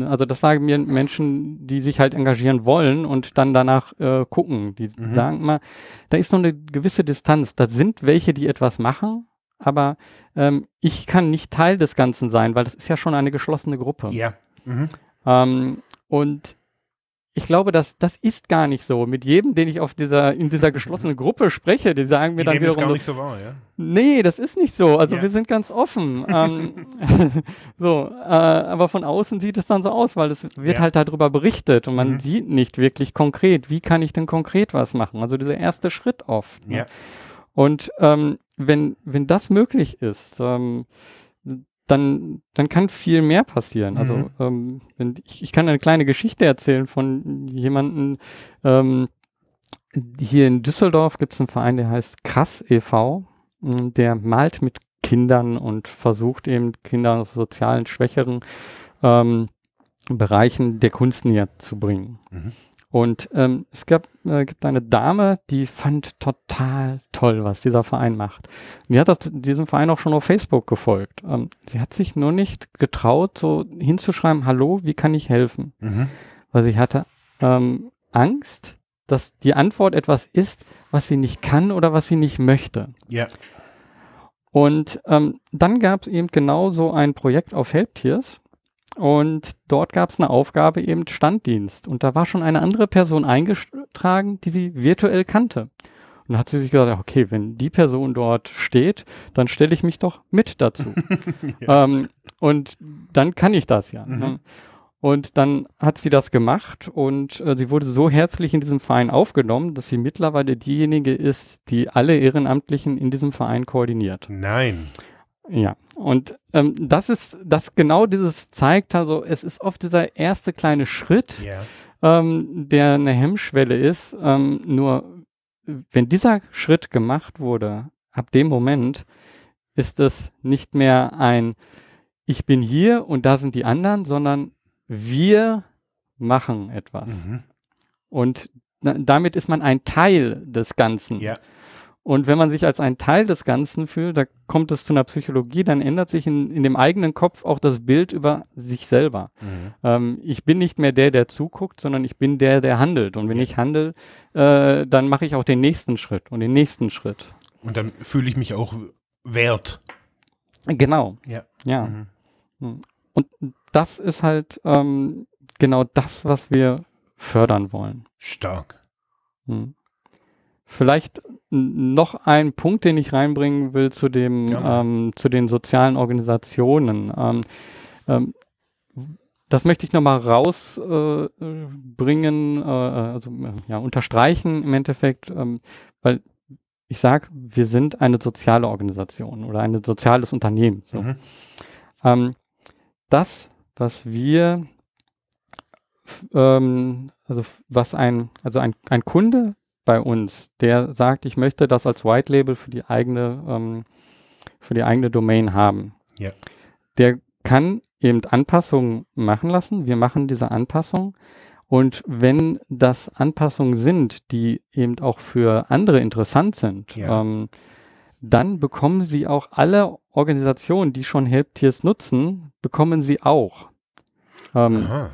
also das sagen mir Menschen, die sich halt engagieren wollen und dann danach äh, gucken. Die Mhm. sagen mal, da ist noch eine gewisse Distanz. Da sind welche, die etwas machen, aber ähm, ich kann nicht Teil des Ganzen sein, weil das ist ja schon eine geschlossene Gruppe. Ja. Mhm. Ähm, und ich glaube, dass das ist gar nicht so. Mit jedem, den ich auf dieser, in dieser geschlossenen Gruppe spreche, die sagen mir Die dann nehmen das wiederum, gar nicht so wahr, ja. nee, das ist nicht so. Also Ja. wir sind ganz offen. ähm, so, äh, aber von außen sieht es dann so aus, weil es wird Ja. halt darüber berichtet und man Mhm. sieht nicht wirklich konkret, wie kann ich denn konkret was machen. Also dieser erste Schritt oft. ne? Ja. Und ähm, wenn, wenn das möglich ist, ähm, dann, dann kann viel mehr passieren. Also Mhm. ähm, wenn, ich, ich kann eine kleine Geschichte erzählen von jemandem, ähm, hier in Düsseldorf gibt es einen Verein, der heißt Krass e.V., m, der malt mit Kindern und versucht eben Kinder aus sozialen schwächeren ähm, Bereichen der Kunst näher zu bringen. Mhm. Und ähm, es gab, äh, gibt eine Dame, die fand total toll, was dieser Verein macht. Und die hat das, diesem Verein auch schon auf Facebook gefolgt. Ähm, sie hat sich nur nicht getraut, so hinzuschreiben, hallo, wie kann ich helfen? Mhm. Weil sie hatte ähm, Angst, dass die Antwort etwas ist, was sie nicht kann oder was sie nicht möchte. Ja. Und ähm, dann gab es eben genau so ein Projekt auf Helptiers. Und dort gab es eine Aufgabe eben Standdienst. Und da war schon eine andere Person eingetragen, die sie virtuell kannte. Und dann hat sie sich gesagt, okay, wenn die Person dort steht, dann stelle ich mich doch mit dazu. ähm, und dann kann ich das ja. Mhm. Ne? Und dann hat sie das gemacht und äh, sie wurde so herzlich in diesem Verein aufgenommen, dass sie mittlerweile diejenige ist, die alle Ehrenamtlichen in diesem Verein koordiniert. Nein. Ja, und ähm, das ist, das genau dieses zeigt, also es ist oft dieser erste kleine Schritt, Ja. ähm, der eine Hemmschwelle ist. Ähm, nur wenn dieser Schritt gemacht wurde, ab dem Moment ist es nicht mehr ein Ich bin hier und da sind die anderen, sondern wir machen etwas. Mhm. Und damit ist man ein Teil des Ganzen. Ja. Und wenn man sich als ein Teil des Ganzen fühlt, da kommt es zu einer Psychologie, dann ändert sich in, in dem eigenen Kopf auch das Bild über sich selber. Mhm. Ähm, ich bin nicht mehr der, der zuguckt, sondern ich bin der, der handelt. Und wenn ich handle, äh, dann mache ich auch den nächsten Schritt und den nächsten Schritt. Und dann fühle ich mich auch wert. Genau, Ja. ja. Mhm. Und das ist halt ähm, genau das, was wir fördern wollen. Stark. Hm. Vielleicht noch ein Punkt, den ich reinbringen will zu dem, Gerne. ähm, zu den sozialen Organisationen. Ähm, ähm, das möchte ich nochmal rausbringen, äh, bringen, äh, also äh, ja, unterstreichen im Endeffekt, ähm, weil ich sage, wir sind eine soziale Organisation oder ein soziales Unternehmen. So. Mhm. Ähm, das, was wir, ähm, also was ein, also ein, ein Kunde bei uns, der sagt, ich möchte das als White Label für die eigene, ähm, für die eigene Domain haben. Ja. Der kann eben Anpassungen machen lassen. Wir machen diese Anpassung. Und wenn das Anpassungen sind, die eben auch für andere interessant sind, Ja. ähm, dann bekommen sie auch alle Organisationen, die schon Helptiers nutzen, bekommen sie auch. Ähm, Aha.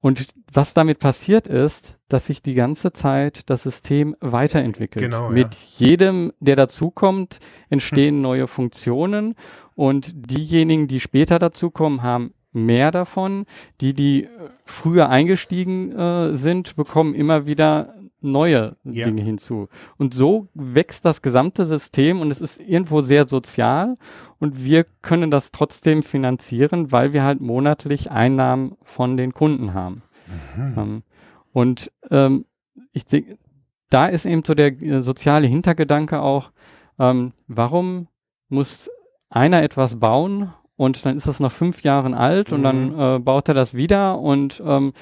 Und was damit passiert ist, dass sich die ganze Zeit das System weiterentwickelt. Genau, Mit jedem, der dazukommt, entstehen neue Funktionen und diejenigen, die später dazukommen, haben mehr davon. Die, die äh, früher eingestiegen äh, sind, bekommen immer wieder neue Ja. Dinge hinzu. Und so wächst das gesamte System und es ist irgendwo sehr sozial und wir können das trotzdem finanzieren, weil wir halt monatlich Einnahmen von den Kunden haben. Mhm. Ähm, und ähm, ich denke, da ist eben so der äh, soziale Hintergedanke auch, ähm, warum muss einer etwas bauen und dann ist das nach fünf Jahren alt und dann äh, baut er das wieder und ähm,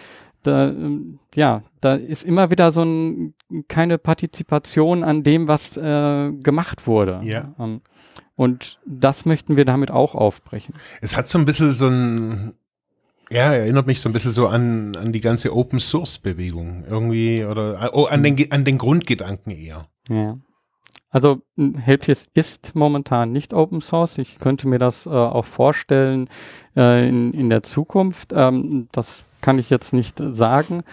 da, ähm, ja, da ist immer wieder so ein, keine Partizipation an dem, was äh, gemacht wurde. Ja. Ähm, und das möchten wir damit auch aufbrechen. Es hat so ein bisschen so ein, ja, erinnert mich so ein bisschen so an, an die ganze Open Source Bewegung irgendwie oder oh, an, den, Ge- an den Grundgedanken eher. Ja. Also Helptiers ist momentan nicht Open Source. Ich könnte mir das äh, auch vorstellen äh, in, in der Zukunft. Ähm, das kann ich jetzt nicht sagen.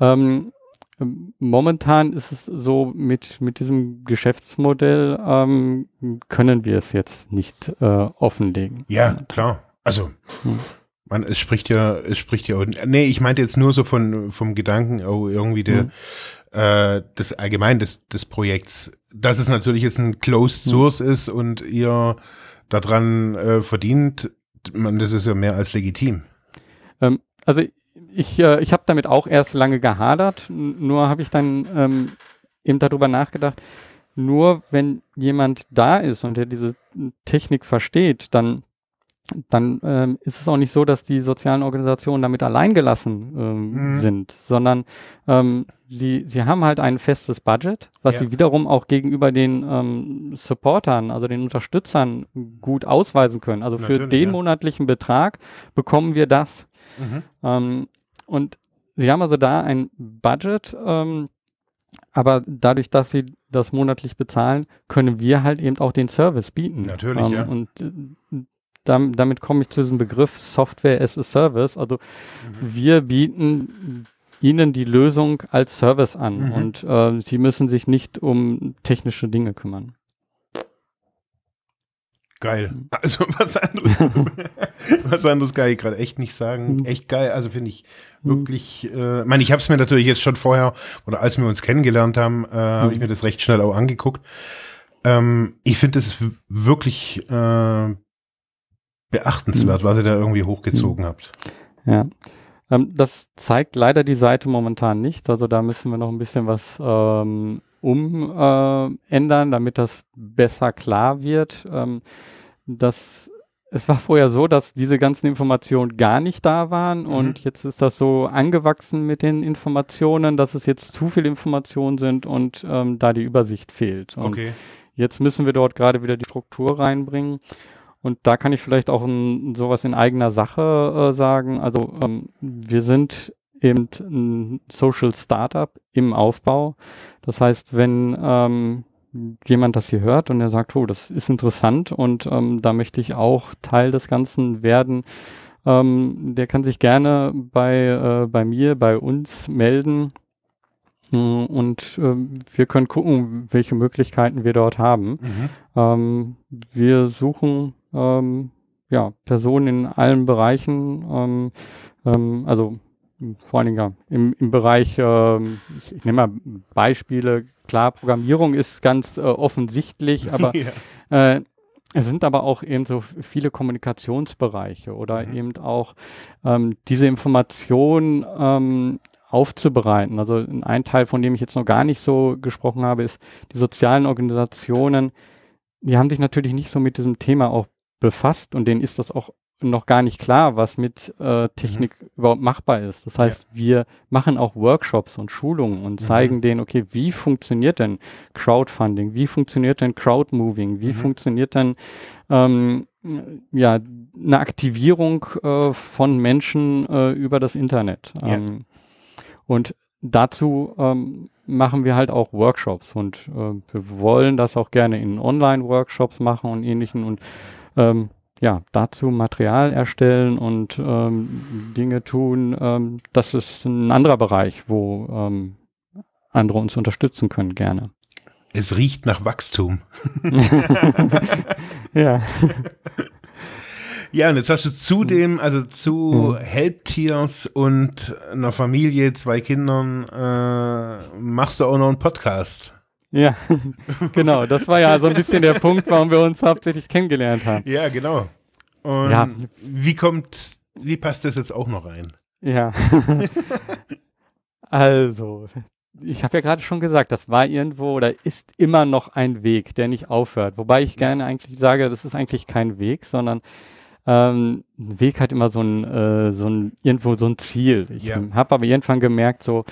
Ähm, ähm, momentan ist es so, mit, mit diesem Geschäftsmodell ähm, können wir es jetzt nicht äh, offenlegen. Ja, klar. Also, Hm. man, es spricht ja, es spricht ja, nee, ich meinte jetzt nur so von, vom Gedanken, oh, irgendwie der, Hm. äh, das allgemein des, des Projekts, dass es natürlich jetzt ein Closed Hm. Source ist und ihr daran äh, verdient, man, das ist ja mehr als legitim. Ähm, also ich, äh, ich habe damit auch erst lange gehadert, nur habe ich dann ähm, eben darüber nachgedacht, nur wenn jemand da ist und der diese Technik versteht, dann, dann ähm, ist es auch nicht so, dass die sozialen Organisationen damit alleingelassen ähm, Mhm. sind, sondern ähm, sie, sie haben halt ein festes Budget, was Ja. sie wiederum auch gegenüber den ähm, Supportern, also den Unterstützern gut ausweisen können. Also für Natürlich, den ja. monatlichen Betrag bekommen wir das. Ähm, und sie haben also da ein Budget, ähm, aber dadurch, dass sie das monatlich bezahlen, können wir halt eben auch den Service bieten. Natürlich, ähm, ja. Und äh, dam damit komme ich zu diesem Begriff Software as a Service. Also Mhm. wir bieten ihnen die Lösung als Service an Mhm. und äh, sie müssen sich nicht um technische Dinge kümmern. Geil. Mhm. Also was anderes, was anderes kann ich gerade echt nicht sagen. Mhm. Echt geil. Also finde ich Mhm. wirklich, äh, ich meine, ich habe es mir natürlich jetzt schon vorher oder als wir uns kennengelernt haben, äh, habe ich Mhm. mir das recht schnell auch angeguckt. Ähm, ich finde, es ist wirklich äh, beachtenswert, was ihr da irgendwie hochgezogen Mhm. habt. Ja. Ähm, das zeigt leider die Seite momentan nicht. Also da müssen wir noch ein bisschen was ähm, umändern, äh, damit das besser klar wird. Ähm, das, es war vorher so, dass diese ganzen Informationen gar nicht da waren mhm. und jetzt ist das so angewachsen mit den Informationen, dass es jetzt zu viele Informationen sind und ähm, da die Übersicht fehlt. Und okay. Jetzt müssen wir dort gerade wieder die Struktur reinbringen. Und da kann ich vielleicht auch ein, sowas in eigener Sache äh, sagen. Also ähm, wir sind eben ein Social Startup im Aufbau. Das heißt, wenn ähm, jemand das hier hört und er sagt, oh, das ist interessant und ähm, da möchte ich auch Teil des Ganzen werden, ähm, der kann sich gerne bei, äh, bei mir, bei uns melden hm, und äh, wir können gucken, welche Möglichkeiten wir dort haben. Mhm. Ähm, wir suchen ähm, ja, Personen in allen Bereichen, ähm, ähm, also vor allen Dingen im, im Bereich, ähm, ich, ich nehme mal Beispiele, klar, Programmierung ist ganz äh, offensichtlich, aber ja. äh, es sind aber auch eben so viele Kommunikationsbereiche oder mhm. eben auch ähm, diese Information ähm, aufzubereiten. Also ein Teil, von dem ich jetzt noch gar nicht so gesprochen habe, ist die sozialen Organisationen. Die haben sich natürlich nicht so mit diesem Thema auch befasst und denen ist das auch noch gar nicht klar, was mit äh, Technik mhm. überhaupt machbar ist. Das heißt, ja. wir machen auch Workshops und Schulungen und mhm. zeigen denen, okay, wie funktioniert denn Crowdfunding, wie funktioniert denn Crowdmoving, wie mhm. funktioniert denn ähm, ja eine Aktivierung äh, von Menschen äh, über das Internet. Ja. Ähm, und dazu ähm, machen wir halt auch Workshops und äh, wir wollen das auch gerne in Online-Workshops machen und ähnlichen und ähm, ja, dazu Material erstellen und ähm, Dinge tun, ähm, das ist ein anderer Bereich, wo ähm, andere uns unterstützen können, gerne. Es riecht nach Wachstum. ja. Ja, und jetzt hast du zudem, also zu mhm. Helptiers und einer Familie, zwei Kindern, äh, machst du auch noch einen Podcast. Ja, genau. Das war ja so ein bisschen der Punkt, warum wir uns hauptsächlich kennengelernt haben. Ja, genau. Und ja. wie kommt, wie passt das jetzt auch noch rein? Ja. also, ich habe ja gerade schon gesagt, das war irgendwo oder ist immer noch ein Weg, der nicht aufhört. Wobei ich gerne eigentlich sage, das ist eigentlich kein Weg, sondern ähm, ein Weg hat immer so ein, äh, so ein, irgendwo so ein Ziel. Ich ja. habe aber irgendwann gemerkt, so,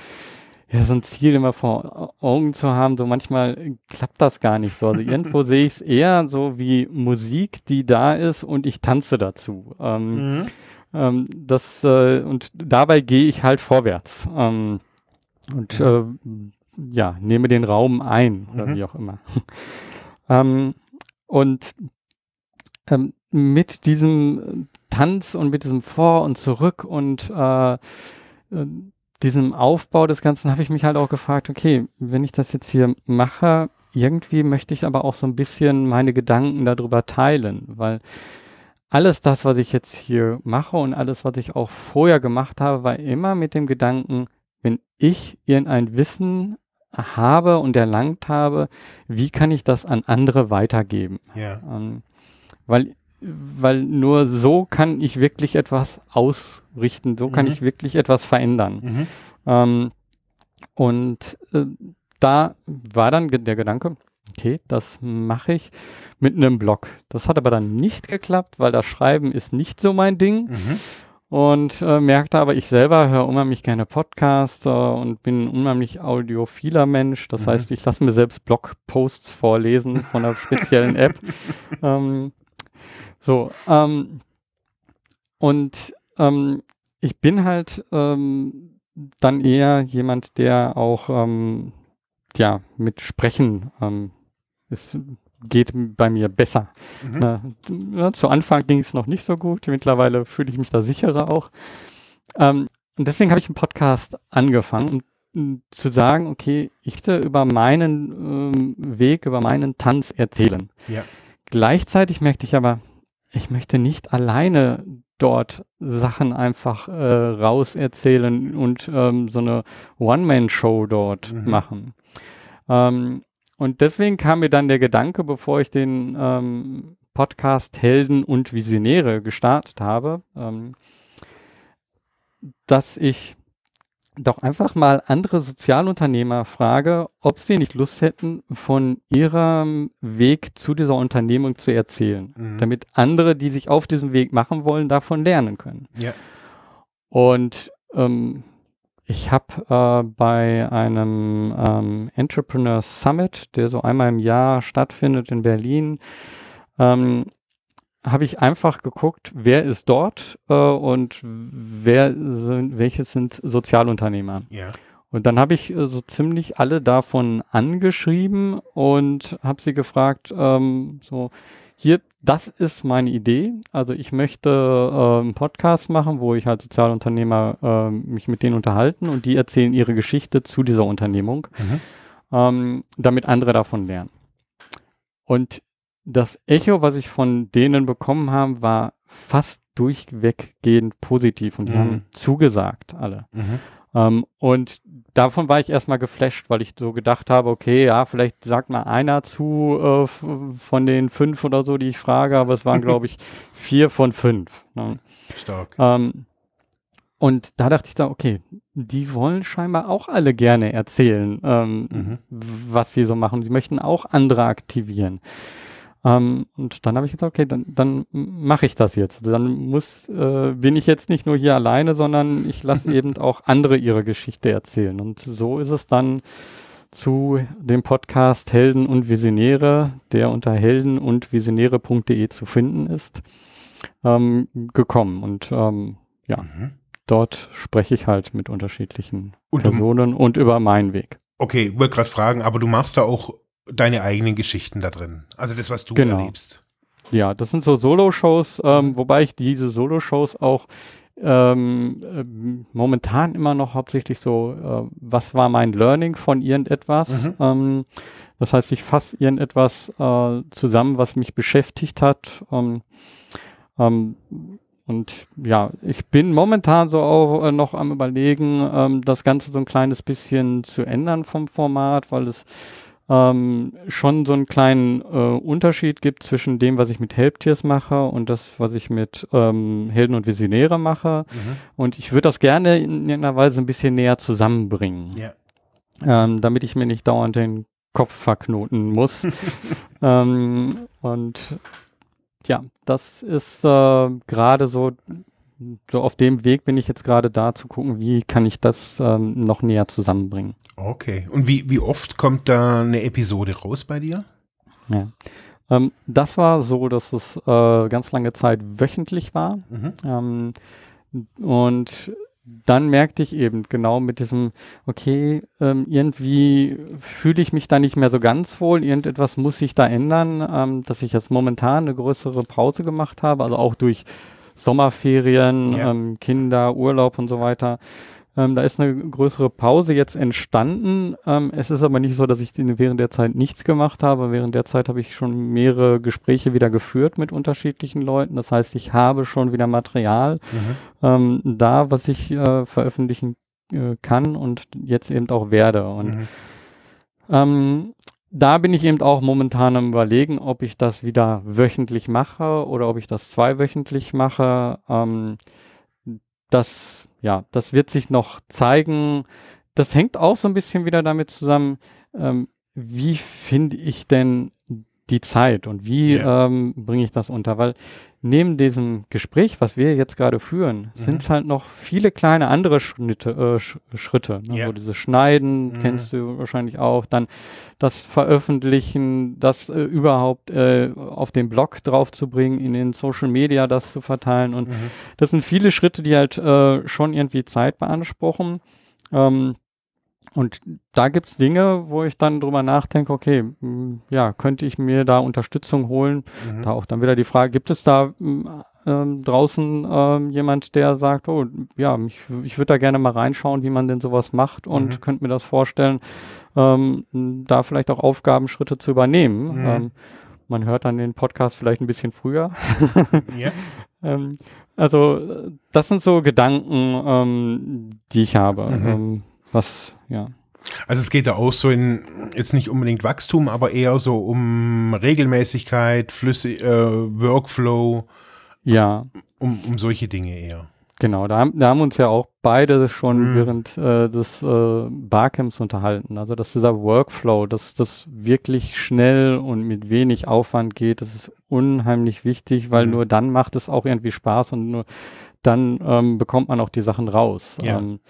ja, so ein Ziel immer vor Augen zu haben, so manchmal klappt das gar nicht so. Also irgendwo sehe ich es eher so wie Musik, die da ist und ich tanze dazu. Ähm, mhm. ähm, das, äh, und dabei gehe ich halt vorwärts. Ähm, und äh, ja, nehme den Raum ein oder mhm. wie auch immer. ähm, und ähm, mit diesem Tanz und mit diesem Vor und Zurück und äh, äh, diesem Aufbau des Ganzen habe ich mich halt auch gefragt, okay, wenn ich das jetzt hier mache, irgendwie möchte ich aber auch so ein bisschen meine Gedanken darüber teilen, weil alles das, was ich jetzt hier mache und alles, was ich auch vorher gemacht habe, war immer mit dem Gedanken, wenn ich irgendein Wissen habe und erlangt habe, wie kann ich das an andere weitergeben? Ja. Ähm, weil weil nur so kann ich wirklich etwas ausrichten, so kann mhm. ich wirklich etwas verändern. Mhm. Ähm, und äh, da war dann der Gedanke, okay, das mache ich mit einem Blog. Das hat aber dann nicht geklappt, weil das Schreiben ist nicht so mein Ding. Mhm. Und äh, merkte aber, ich selber höre unheimlich gerne Podcasts äh, und bin ein unheimlich audiophiler Mensch. Das mhm. heißt, ich lasse mir selbst Blogposts vorlesen von einer speziellen App. ähm, so, ähm, und ähm, ich bin halt ähm, dann eher jemand, der auch ähm, ja mit Sprechen ähm, es geht bei mir besser. Mhm. Äh, zu Anfang ging es noch nicht so gut, mittlerweile fühle ich mich da sicherer auch. Ähm, und deswegen habe ich einen Podcast angefangen, um zu sagen, okay, ich will über meinen ähm, Weg, über meinen Tanz erzählen. Ja. Gleichzeitig merkte ich aber, ich möchte nicht alleine dort Sachen einfach äh, raus erzählen und ähm, so eine One-Man-Show dort mhm. machen. Ähm, und deswegen kam mir dann der Gedanke, bevor ich den ähm, Podcast Helden und Visionäre gestartet habe, ähm, dass ich doch einfach mal andere Sozialunternehmer frage, ob sie nicht Lust hätten, von ihrem Weg zu dieser Unternehmung zu erzählen, Mhm. damit andere, die sich auf diesem Weg machen wollen, davon lernen können. Ja. Und ähm, ich habe äh, bei einem ähm, Entrepreneur Summit, der so einmal im Jahr stattfindet in Berlin, ähm, habe ich einfach geguckt, wer ist dort äh, und wer sind, welche sind Sozialunternehmer. Ja. Und dann habe ich äh, so ziemlich alle davon angeschrieben und habe sie gefragt, ähm, so, hier, das ist meine Idee. Also ich möchte äh, einen Podcast machen, wo ich halt Sozialunternehmer äh, mich mit denen unterhalten und die erzählen ihre Geschichte zu dieser Unternehmung, Mhm. ähm, damit andere davon lernen. Und das Echo, was ich von denen bekommen habe, war fast durchweggehend positiv und die Mhm. haben zugesagt, alle. Mhm. Ähm, und davon war ich erstmal geflasht, weil ich so gedacht habe, okay, ja, vielleicht sagt mal einer zu äh, von den fünf oder so, die ich frage, aber es waren, glaube ich, vier von fünf. Ne? Stark. Ähm, und da dachte ich dann, okay, die wollen scheinbar auch alle gerne erzählen, ähm, Mhm. was sie so machen. Sie möchten auch andere aktivieren. Ähm, und dann habe ich gesagt, okay, dann, dann mache ich das jetzt. Dann muss, äh, bin ich jetzt nicht nur hier alleine, sondern ich lasse eben auch andere ihre Geschichte erzählen. Und so ist es dann zu dem Podcast Helden und Visionäre, der unter helden und visionäre.de zu finden ist, ähm, gekommen. Und ähm, ja, Mhm. dort spreche ich halt mit unterschiedlichen Und Personen und über meinen Weg. okay, ich wollte gerade fragen, aber du machst da auch deine eigenen Geschichten da drin. Also das, was du Genau. erlebst. Ja, das sind so Solo-Shows, ähm, wobei ich diese Solo-Shows auch ähm, ähm, momentan immer noch hauptsächlich so, äh, was war mein Learning von irgendetwas? Mhm. Ähm, das heißt, ich fasse irgendetwas äh, zusammen, was mich beschäftigt hat. Ähm, ähm, und ja, ich bin momentan so auch äh, noch am überlegen, ähm, das Ganze so ein kleines bisschen zu ändern vom Format, weil es ähm, schon so einen kleinen äh, Unterschied gibt zwischen dem, was ich mit Helptiers mache und das, was ich mit ähm, Helden und Visionäre mache. Mhm. Und ich würde das gerne in irgendeiner Weise ein bisschen näher zusammenbringen, Ja. ähm, damit ich mir nicht dauernd den Kopf verknoten muss. ähm, und ja, das ist äh, gerade so, so auf dem Weg bin ich jetzt gerade da zu gucken, wie kann ich das ähm, noch näher zusammenbringen. Okay. Und wie, wie oft kommt da eine Episode raus bei dir? Ja. Ähm, das war so, dass es äh, ganz lange Zeit wöchentlich war. Mhm. Ähm, und dann merkte ich eben genau mit diesem, okay, ähm, irgendwie fühle ich mich da nicht mehr so ganz wohl, irgendetwas muss sich da ändern, ähm, dass ich jetzt momentan eine größere Pause gemacht habe, also auch durch Sommerferien, Ja. ähm, Kinder, Urlaub und so weiter. Ähm, da ist eine größere Pause jetzt entstanden. Ähm, es ist aber nicht so, dass ich während der Zeit nichts gemacht habe. Während der Zeit habe ich schon mehrere Gespräche wieder geführt mit unterschiedlichen Leuten. Das heißt, ich habe schon wieder Material Mhm. ähm, da, was ich äh, veröffentlichen äh, kann und jetzt eben auch werde. Und Mhm. Da bin ich eben auch momentan am überlegen, ob ich das wieder wöchentlich mache oder ob ich das zweiwöchentlich mache. Ähm, das, ja, das wird sich noch zeigen. Das hängt auch so ein bisschen wieder damit zusammen, ähm, wie finde ich denn die Zeit und wie Ja. ähm, bringe ich das unter? Weil neben diesem Gespräch, was wir jetzt gerade führen, Mhm. sind es halt noch viele kleine andere Schnitte, äh, Sch Schritte. Ne? Ja. So dieses Schneiden Mhm. kennst du wahrscheinlich auch, dann das Veröffentlichen, das äh, überhaupt äh, auf den Blog draufzubringen, in den Social Media das zu verteilen und Mhm. das sind viele Schritte, die halt äh, schon irgendwie Zeit beanspruchen. Ähm, und da gibt es Dinge, wo ich dann drüber nachdenke, okay, mh, ja, könnte ich mir da Unterstützung holen? Mhm. Da auch dann wieder die Frage, gibt es da mh, ähm, draußen ähm, jemand, der sagt, oh ja, mich, ich würde da gerne mal reinschauen, wie man denn sowas macht und Mhm. könnte mir das vorstellen, ähm, da vielleicht auch Aufgabenschritte zu übernehmen. Mhm. Ähm, man hört dann den Podcast vielleicht ein bisschen früher. Ja. Ähm, also, das sind so Gedanken, ähm, die ich habe. Mhm. Was, ja. Also es geht da auch so in, jetzt nicht unbedingt Wachstum, aber eher so um Regelmäßigkeit, Flüssig, äh, Workflow, Ja, um, um solche Dinge eher. Genau, da haben, da haben uns ja auch beide schon Mhm. während äh, des äh, Barcamps unterhalten. Also dass dieser Workflow, dass das wirklich schnell und mit wenig Aufwand geht, das ist unheimlich wichtig, weil Mhm. nur dann macht es auch irgendwie Spaß und nur dann ähm, bekommt man auch die Sachen raus. Ja. Ähm,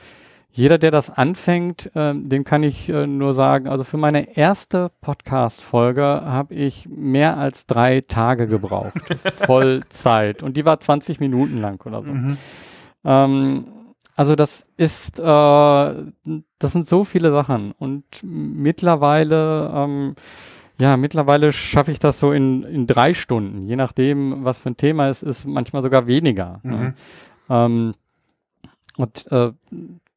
jeder, der das anfängt, ähm, dem kann ich äh, nur sagen, also für meine erste Podcast-Folge habe ich mehr als drei Tage gebraucht. Vollzeit. Und die war 20 Minuten lang oder so. Mhm. Ähm, also das ist, äh, das sind so viele Sachen und mittlerweile, ähm, ja, mittlerweile schaffe ich das so in, in drei Stunden, je nachdem, was für ein Thema es ist, manchmal sogar weniger. Mhm. Ne? Ähm, und äh,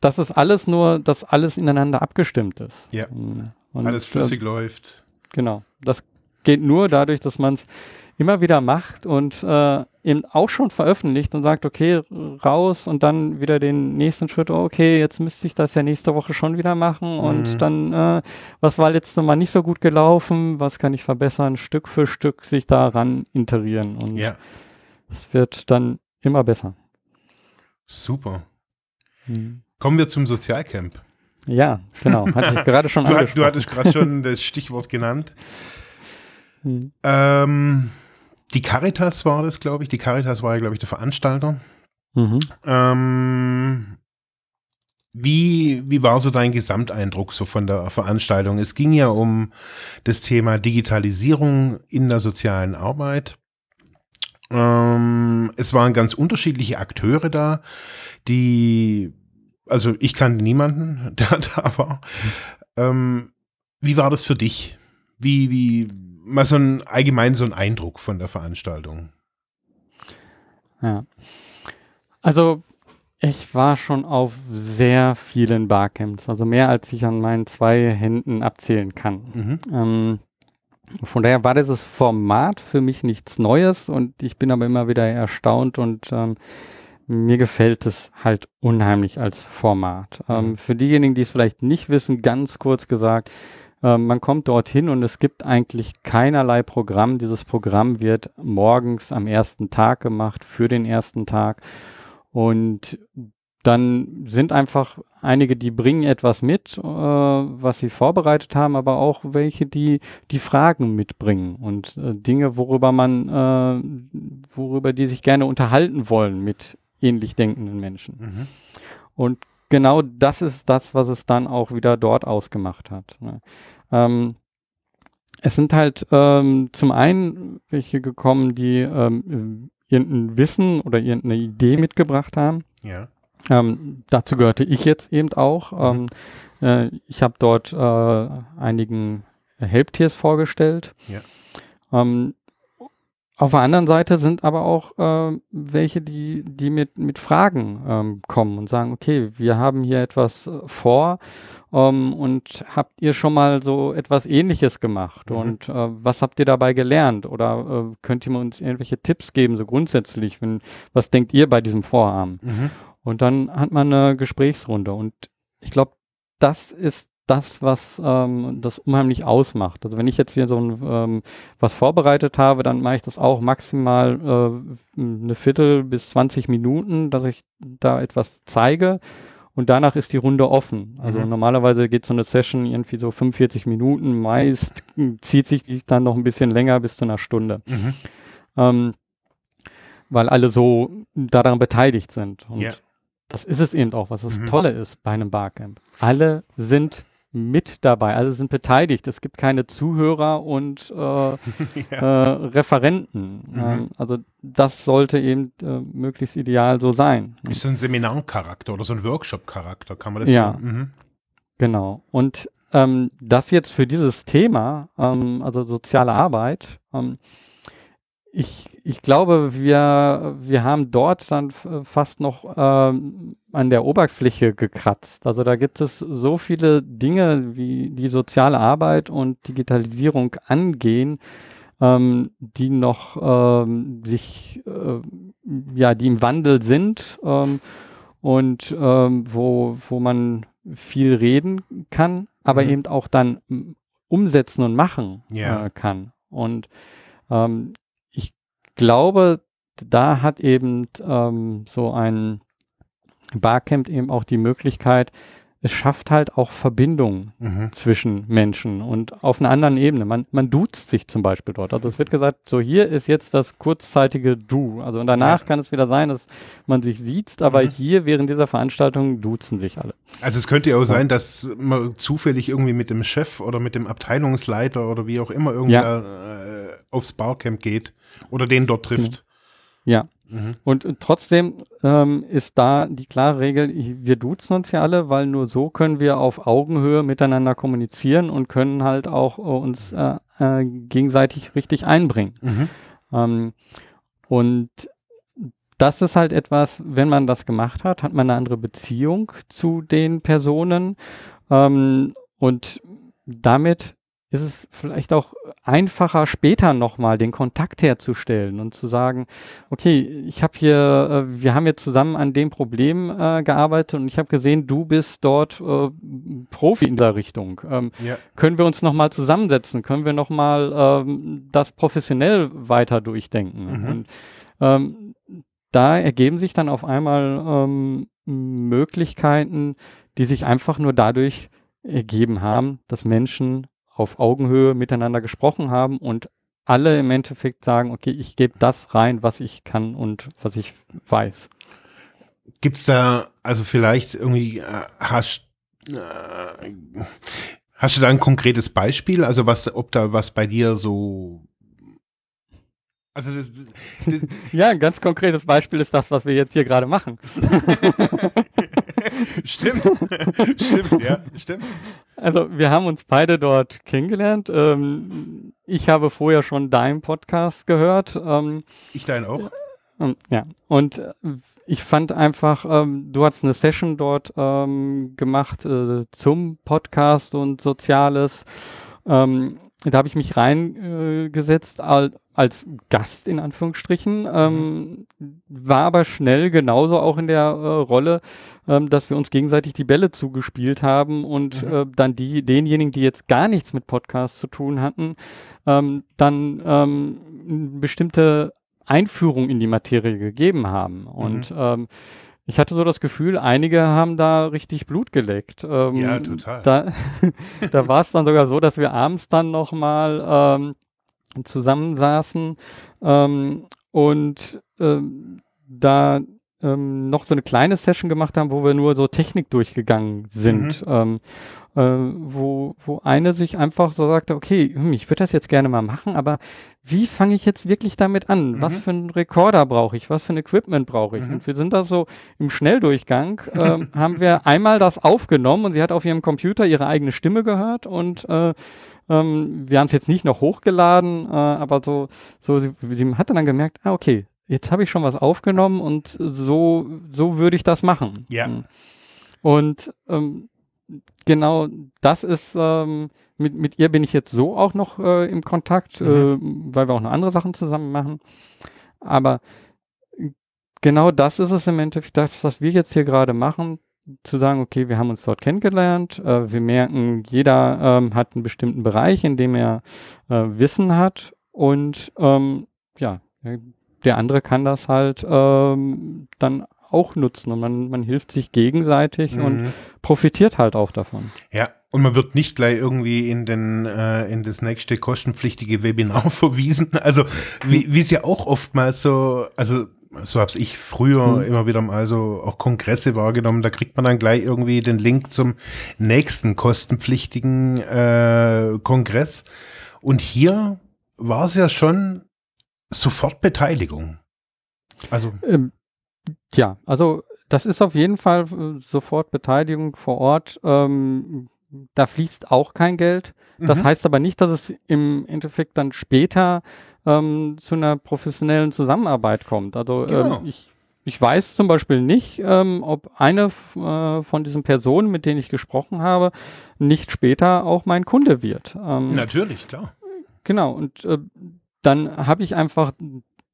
das ist alles nur, dass alles ineinander abgestimmt ist. Ja. Mhm. Und, Alles flüssig läuft. Genau. Das geht nur dadurch, dass man es immer wieder macht und äh, eben auch schon veröffentlicht und sagt, okay, raus und dann wieder den nächsten Schritt, oh, okay, jetzt müsste ich das ja nächste Woche schon wieder machen Mhm. und dann, äh, was war letztes Mal nicht so gut gelaufen, was kann ich verbessern, Stück für Stück sich daran interieren und Ja, es wird dann immer besser. super. Mhm. Kommen wir zum Sozialcamp. Ja, genau, hatte ich gerade schon Du, hat, du angesprochen. hattest gerade schon das Stichwort genannt. Mhm. Ähm, die Caritas war das, glaube ich. Die Caritas war ja, glaube ich, der Veranstalter. Mhm. Ähm, wie, wie war so dein Gesamteindruck so von der Veranstaltung? Es ging ja um das Thema Digitalisierung in der sozialen Arbeit. Ähm, es waren ganz unterschiedliche Akteure da, die, also ich kannte niemanden, der da war. Ähm, wie war das für dich? Wie, wie, mal so ein allgemein so ein Eindruck von der Veranstaltung? Ja. Also ich war schon auf sehr vielen Barcamps, also mehr als ich an meinen zwei Händen abzählen kann. Mhm. Ähm, von daher war dieses Format für mich nichts Neues und ich bin aber immer wieder erstaunt und ähm, mir gefällt es halt unheimlich als Format. Ähm, Mhm. für diejenigen, die es vielleicht nicht wissen, ganz kurz gesagt, ähm, man kommt dorthin und es gibt eigentlich keinerlei Programm. Dieses Programm wird morgens am ersten Tag gemacht, für den ersten Tag. Und dann sind einfach einige, die bringen etwas mit, äh, was sie vorbereitet haben, aber auch welche, die die Fragen mitbringen und äh, Dinge, worüber man, äh, worüber die sich gerne unterhalten wollen mit ähnlich denkenden Menschen. Mhm. Und genau das ist das, was es dann auch wieder dort ausgemacht hat. Ne? Ähm, es sind halt ähm, zum einen welche gekommen, die ähm, irgendein Wissen oder irgendeine Idee mitgebracht haben. Ja. Ähm, dazu gehörte ich jetzt eben auch. Mhm. Ähm, äh, ich habe dort äh, einigen Helptiers vorgestellt. Ja. Ähm, auf der anderen Seite sind aber auch äh, welche, die, die mit, mit Fragen ähm, kommen und sagen, okay, wir haben hier etwas äh, vor ähm, und habt ihr schon mal so etwas ähnliches gemacht Mhm. und äh, was habt ihr dabei gelernt oder äh, könnt ihr mir uns irgendwelche Tipps geben, so grundsätzlich, wenn, was denkt ihr bei diesem Vorhaben? Mhm. Und dann hat man eine Gesprächsrunde. Und ich glaube, das ist das, was ähm, das unheimlich ausmacht. Also wenn ich jetzt hier so ein, ähm, was vorbereitet habe, dann mache ich das auch maximal äh, eine Viertel bis 20 Minuten, dass ich da etwas zeige. Und danach ist die Runde offen. Also Mhm. normalerweise geht so eine Session irgendwie so 45 Minuten. Meist zieht sich die dann noch ein bisschen länger bis zu einer Stunde Mhm. ähm, weil alle so daran beteiligt sind. Und Ja. das ist es eben auch, was das Mhm. Tolle ist bei einem Barcamp. Alle sind mit dabei, alle sind beteiligt. Es gibt keine Zuhörer und äh, ja. äh, Referenten. Mhm. Ähm, also das sollte eben äh, möglichst ideal so sein. Ist so ein Seminarcharakter oder so ein Workshop-Charakter, kann man das Ja. so? Mhm. Genau. Und ähm, das jetzt für dieses Thema, ähm, also soziale Arbeit, ähm, ich, ich glaube, wir, wir haben dort dann fast noch ähm, an der Oberfläche gekratzt. Also da gibt es so viele Dinge, wie die soziale Arbeit und Digitalisierung angehen, ähm, die noch ähm, sich, äh, ja, die im Wandel sind ähm, und ähm, wo, wo man viel reden kann, aber Mhm. eben auch dann umsetzen und machen Ja. äh, kann. Und ähm, glaube, da hat eben ähm, so ein Barcamp eben auch die Möglichkeit, es schafft halt auch Verbindungen Mhm. zwischen Menschen und auf einer anderen Ebene. Man, man duzt sich zum Beispiel dort. Also es wird gesagt, so hier ist jetzt das kurzzeitige Du. Also und danach Ja. kann es wieder sein, dass man sich sieht, aber Mhm. hier während dieser Veranstaltung duzen sich alle. Also es könnte ja auch sein, dass man zufällig irgendwie mit dem Chef oder mit dem Abteilungsleiter oder wie auch immer irgendwie Ja. äh, aufs Barcamp geht oder den dort trifft. Ja. Mhm. Und trotzdem ähm, ist da die klare Regel, wir duzen uns ja alle, weil nur so können wir auf Augenhöhe miteinander kommunizieren und können halt auch äh, uns äh, äh, gegenseitig richtig einbringen. Mhm. Ähm, und das ist halt etwas, wenn man das gemacht hat, hat man eine andere Beziehung zu den Personen. Ähm, und damit ist es vielleicht auch einfacher, später nochmal den Kontakt herzustellen und zu sagen, okay, ich habe hier, äh, wir haben jetzt zusammen an dem Problem äh, gearbeitet und ich habe gesehen, du bist dort äh, Profi in der Richtung. Ähm, Ja. können wir uns nochmal zusammensetzen? Können wir nochmal ähm, das professionell weiter durchdenken? Mhm. Und ähm, da ergeben sich dann auf einmal ähm, Möglichkeiten, die sich einfach nur dadurch ergeben haben, dass Menschen auf Augenhöhe miteinander gesprochen haben und alle im Endeffekt sagen, okay, ich gebe das rein, was ich kann und was ich weiß. Gibt's da, also vielleicht irgendwie, äh, hast, äh, hast du da ein konkretes Beispiel? Also was, ob da was bei dir so, also das, das, Ja, ein ganz konkretes Beispiel ist das, was wir jetzt hier gerade machen. stimmt, stimmt, ja, stimmt. Also wir haben uns beide dort kennengelernt. Ähm, ich habe vorher schon deinen Podcast gehört. Ähm, Ich deinen auch. ähm, ja, und äh, ich fand einfach, ähm, du hast eine Session dort ähm, gemacht äh, zum Podcast und Soziales. Ähm, da habe ich mich reingesetzt al als Gast in Anführungsstrichen, ähm, war aber schnell genauso auch in der äh, Rolle, ähm, dass wir uns gegenseitig die Bälle zugespielt haben und Mhm. äh, dann die, denjenigen, die jetzt gar nichts mit Podcasts zu tun hatten, ähm, dann ähm, eine bestimmte Einführung in die Materie gegeben haben. Und ähm, ich hatte so das Gefühl, einige haben da richtig Blut geleckt. Ähm, Ja, total. Da, da war es dann sogar so, dass wir abends dann nochmal ähm, zusammensaßen ähm, und ähm, da ähm, noch so eine kleine Session gemacht haben, wo wir nur so Technik durchgegangen sind. Ähm, äh, wo, wo eine sich einfach so sagte, okay, hm, ich würde das jetzt gerne mal machen, aber wie fange ich jetzt wirklich damit an? Was Mhm. für einen Rekorder brauche ich? Was für ein Equipment brauche ich? Mhm. Und wir sind da so im Schnelldurchgang, ähm, haben wir einmal das aufgenommen und sie hat auf ihrem Computer ihre eigene Stimme gehört und äh, ähm, wir haben es jetzt nicht noch hochgeladen, äh, aber so, so sie, sie hatte dann gemerkt, ah, okay, jetzt habe ich schon was aufgenommen und so, so würde ich das machen. Ja. Mhm. Und ähm, genau das ist, ähm, mit, mit ihr bin ich jetzt so auch noch äh, im Kontakt, Mhm. äh, weil wir auch noch andere Sachen zusammen machen. Aber genau das ist es im Endeffekt, das, was wir jetzt hier gerade machen, zu sagen, okay, wir haben uns dort kennengelernt, äh, wir merken, jeder ähm, hat einen bestimmten Bereich, in dem er äh, Wissen hat und ähm, ja, äh, der andere kann das halt ähm, dann auch nutzen und man, man hilft sich gegenseitig und Mhm. profitiert halt auch davon. Ja, und man wird nicht gleich irgendwie in den äh, in das nächste kostenpflichtige Webinar verwiesen. Also wie wie es ja auch oftmals so, also so habe ich früher Mhm. immer wieder mal so auch Kongresse wahrgenommen. Da kriegt man dann gleich irgendwie den Link zum nächsten kostenpflichtigen äh, Kongress. Und hier war es ja schon sofort Beteiligung. Also Ähm, ja, also das ist auf jeden Fall äh, sofort Beteiligung vor Ort. Ähm, da fließt auch kein Geld. Das mhm. heißt aber nicht, dass es im Endeffekt dann später ähm, zu einer professionellen Zusammenarbeit kommt. Also Genau. ähm, ich, ich weiß zum Beispiel nicht, ähm, ob eine äh, von diesen Personen, mit denen ich gesprochen habe, nicht später auch mein Kunde wird. Ähm, natürlich, klar. Genau, und äh, dann habe ich einfach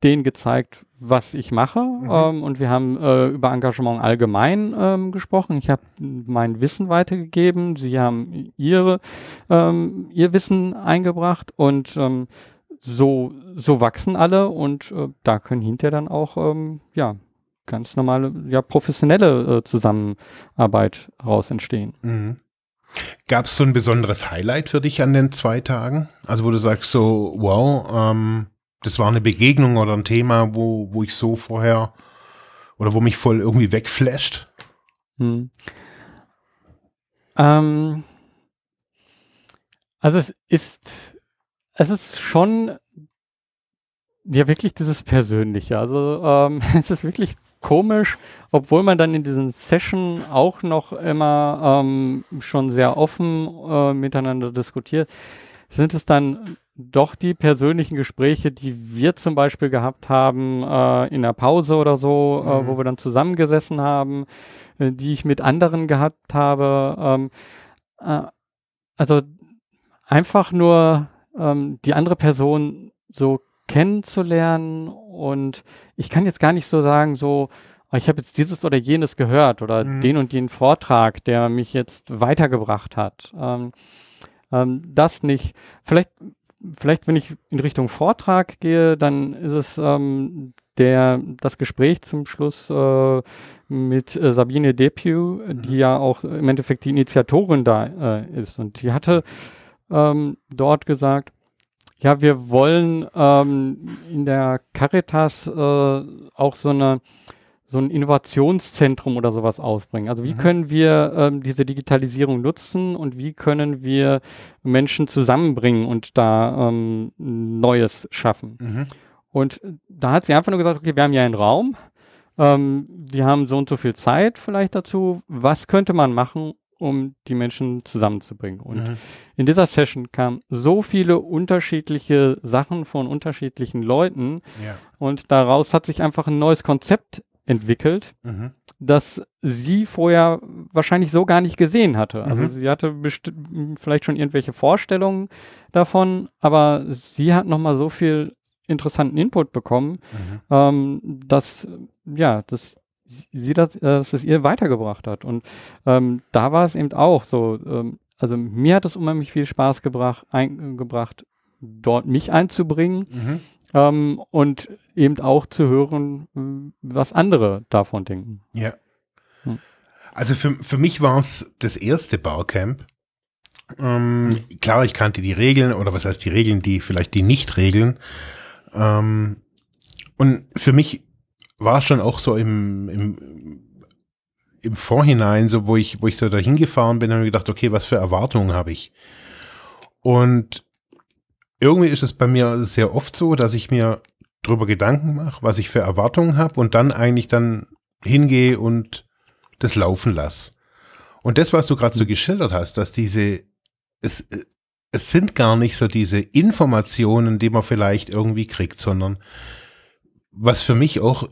denen gezeigt, was ich mache. Mhm. Ähm, und wir haben äh, über Engagement allgemein ähm, gesprochen. Ich habe mein Wissen weitergegeben. Sie haben ihre, ähm, ihr Wissen eingebracht. Und ähm, so, so wachsen alle. Und äh, da können hinterher dann auch, ähm, ja, ganz normale, ja, professionelle äh, Zusammenarbeit raus entstehen. Mhm. Gab es so ein besonderes Highlight für dich an den zwei Tagen? Also wo du sagst so, wow, ähm, das war eine Begegnung oder ein Thema, wo, wo ich so vorher oder wo mich voll irgendwie wegflasht? Hm. Ähm, also es ist, es ist schon ja wirklich dieses Persönliche. Also ähm, es ist wirklich komisch, obwohl man dann in diesen Session auch noch immer ähm, schon sehr offen äh, miteinander diskutiert, sind es dann doch die persönlichen Gespräche, die wir zum Beispiel gehabt haben äh, in der Pause oder so, mhm. äh, wo wir dann zusammengesessen haben, äh, die ich mit anderen gehabt habe. Ähm, äh, also einfach nur ähm, die andere Person so kennenzulernen und ich kann jetzt gar nicht so sagen, so, oh, ich habe jetzt dieses oder jenes gehört oder mhm. den und den Vortrag, der mich jetzt weitergebracht hat. Ähm, ähm, das nicht. Vielleicht, vielleicht, wenn ich in Richtung Vortrag gehe, dann ist es ähm, der, das Gespräch zum Schluss äh, mit äh, Sabine Depew, mhm. die ja auch im Endeffekt die Initiatorin da äh, ist. Und die hatte ähm, dort gesagt, ja, wir wollen ähm, in der Caritas äh, auch so eine so ein Innovationszentrum oder sowas ausbringen. Also wie mhm. können wir ähm, diese Digitalisierung nutzen und wie können wir Menschen zusammenbringen und da ähm, Neues schaffen? Mhm. Und da hat sie einfach nur gesagt, okay, wir haben ja einen Raum, ähm, wir haben so und so viel Zeit vielleicht dazu. Was könnte man machen, um die Menschen zusammenzubringen. Und mhm. in dieser Session kamen so viele unterschiedliche Sachen von unterschiedlichen Leuten. Ja. Und daraus hat sich einfach ein neues Konzept entwickelt, mhm. das sie vorher wahrscheinlich so gar nicht gesehen hatte. Also mhm. sie hatte vielleicht schon irgendwelche Vorstellungen davon, aber sie hat nochmal so viel interessanten Input bekommen, mhm. ähm, dass ja, das sie das, äh, dass es ihr weitergebracht hat. Und ähm, da war es eben auch so, ähm, also mir hat es unheimlich viel Spaß gebracht, eingebracht, dort mich einzubringen mhm. ähm, und eben auch zu hören, was andere davon denken. Ja. Hm. Also für, für mich war es das erste Barcamp. Ähm, klar, ich kannte die Regeln oder was heißt die Regeln, die vielleicht die Nicht-Regeln. Ähm, und für mich war schon auch so im, im, im Vorhinein, so wo ich, wo ich so dahin gefahren bin, habe ich gedacht, okay, was für Erwartungen habe ich? Und irgendwie ist es bei mir sehr oft so, dass ich mir darüber Gedanken mache, was ich für Erwartungen habe und dann eigentlich dann hingehe und das laufen lasse. Und das, was du gerade so hm. geschildert hast, dass diese, es, es sind gar nicht so diese Informationen, die man vielleicht irgendwie kriegt, sondern was für mich auch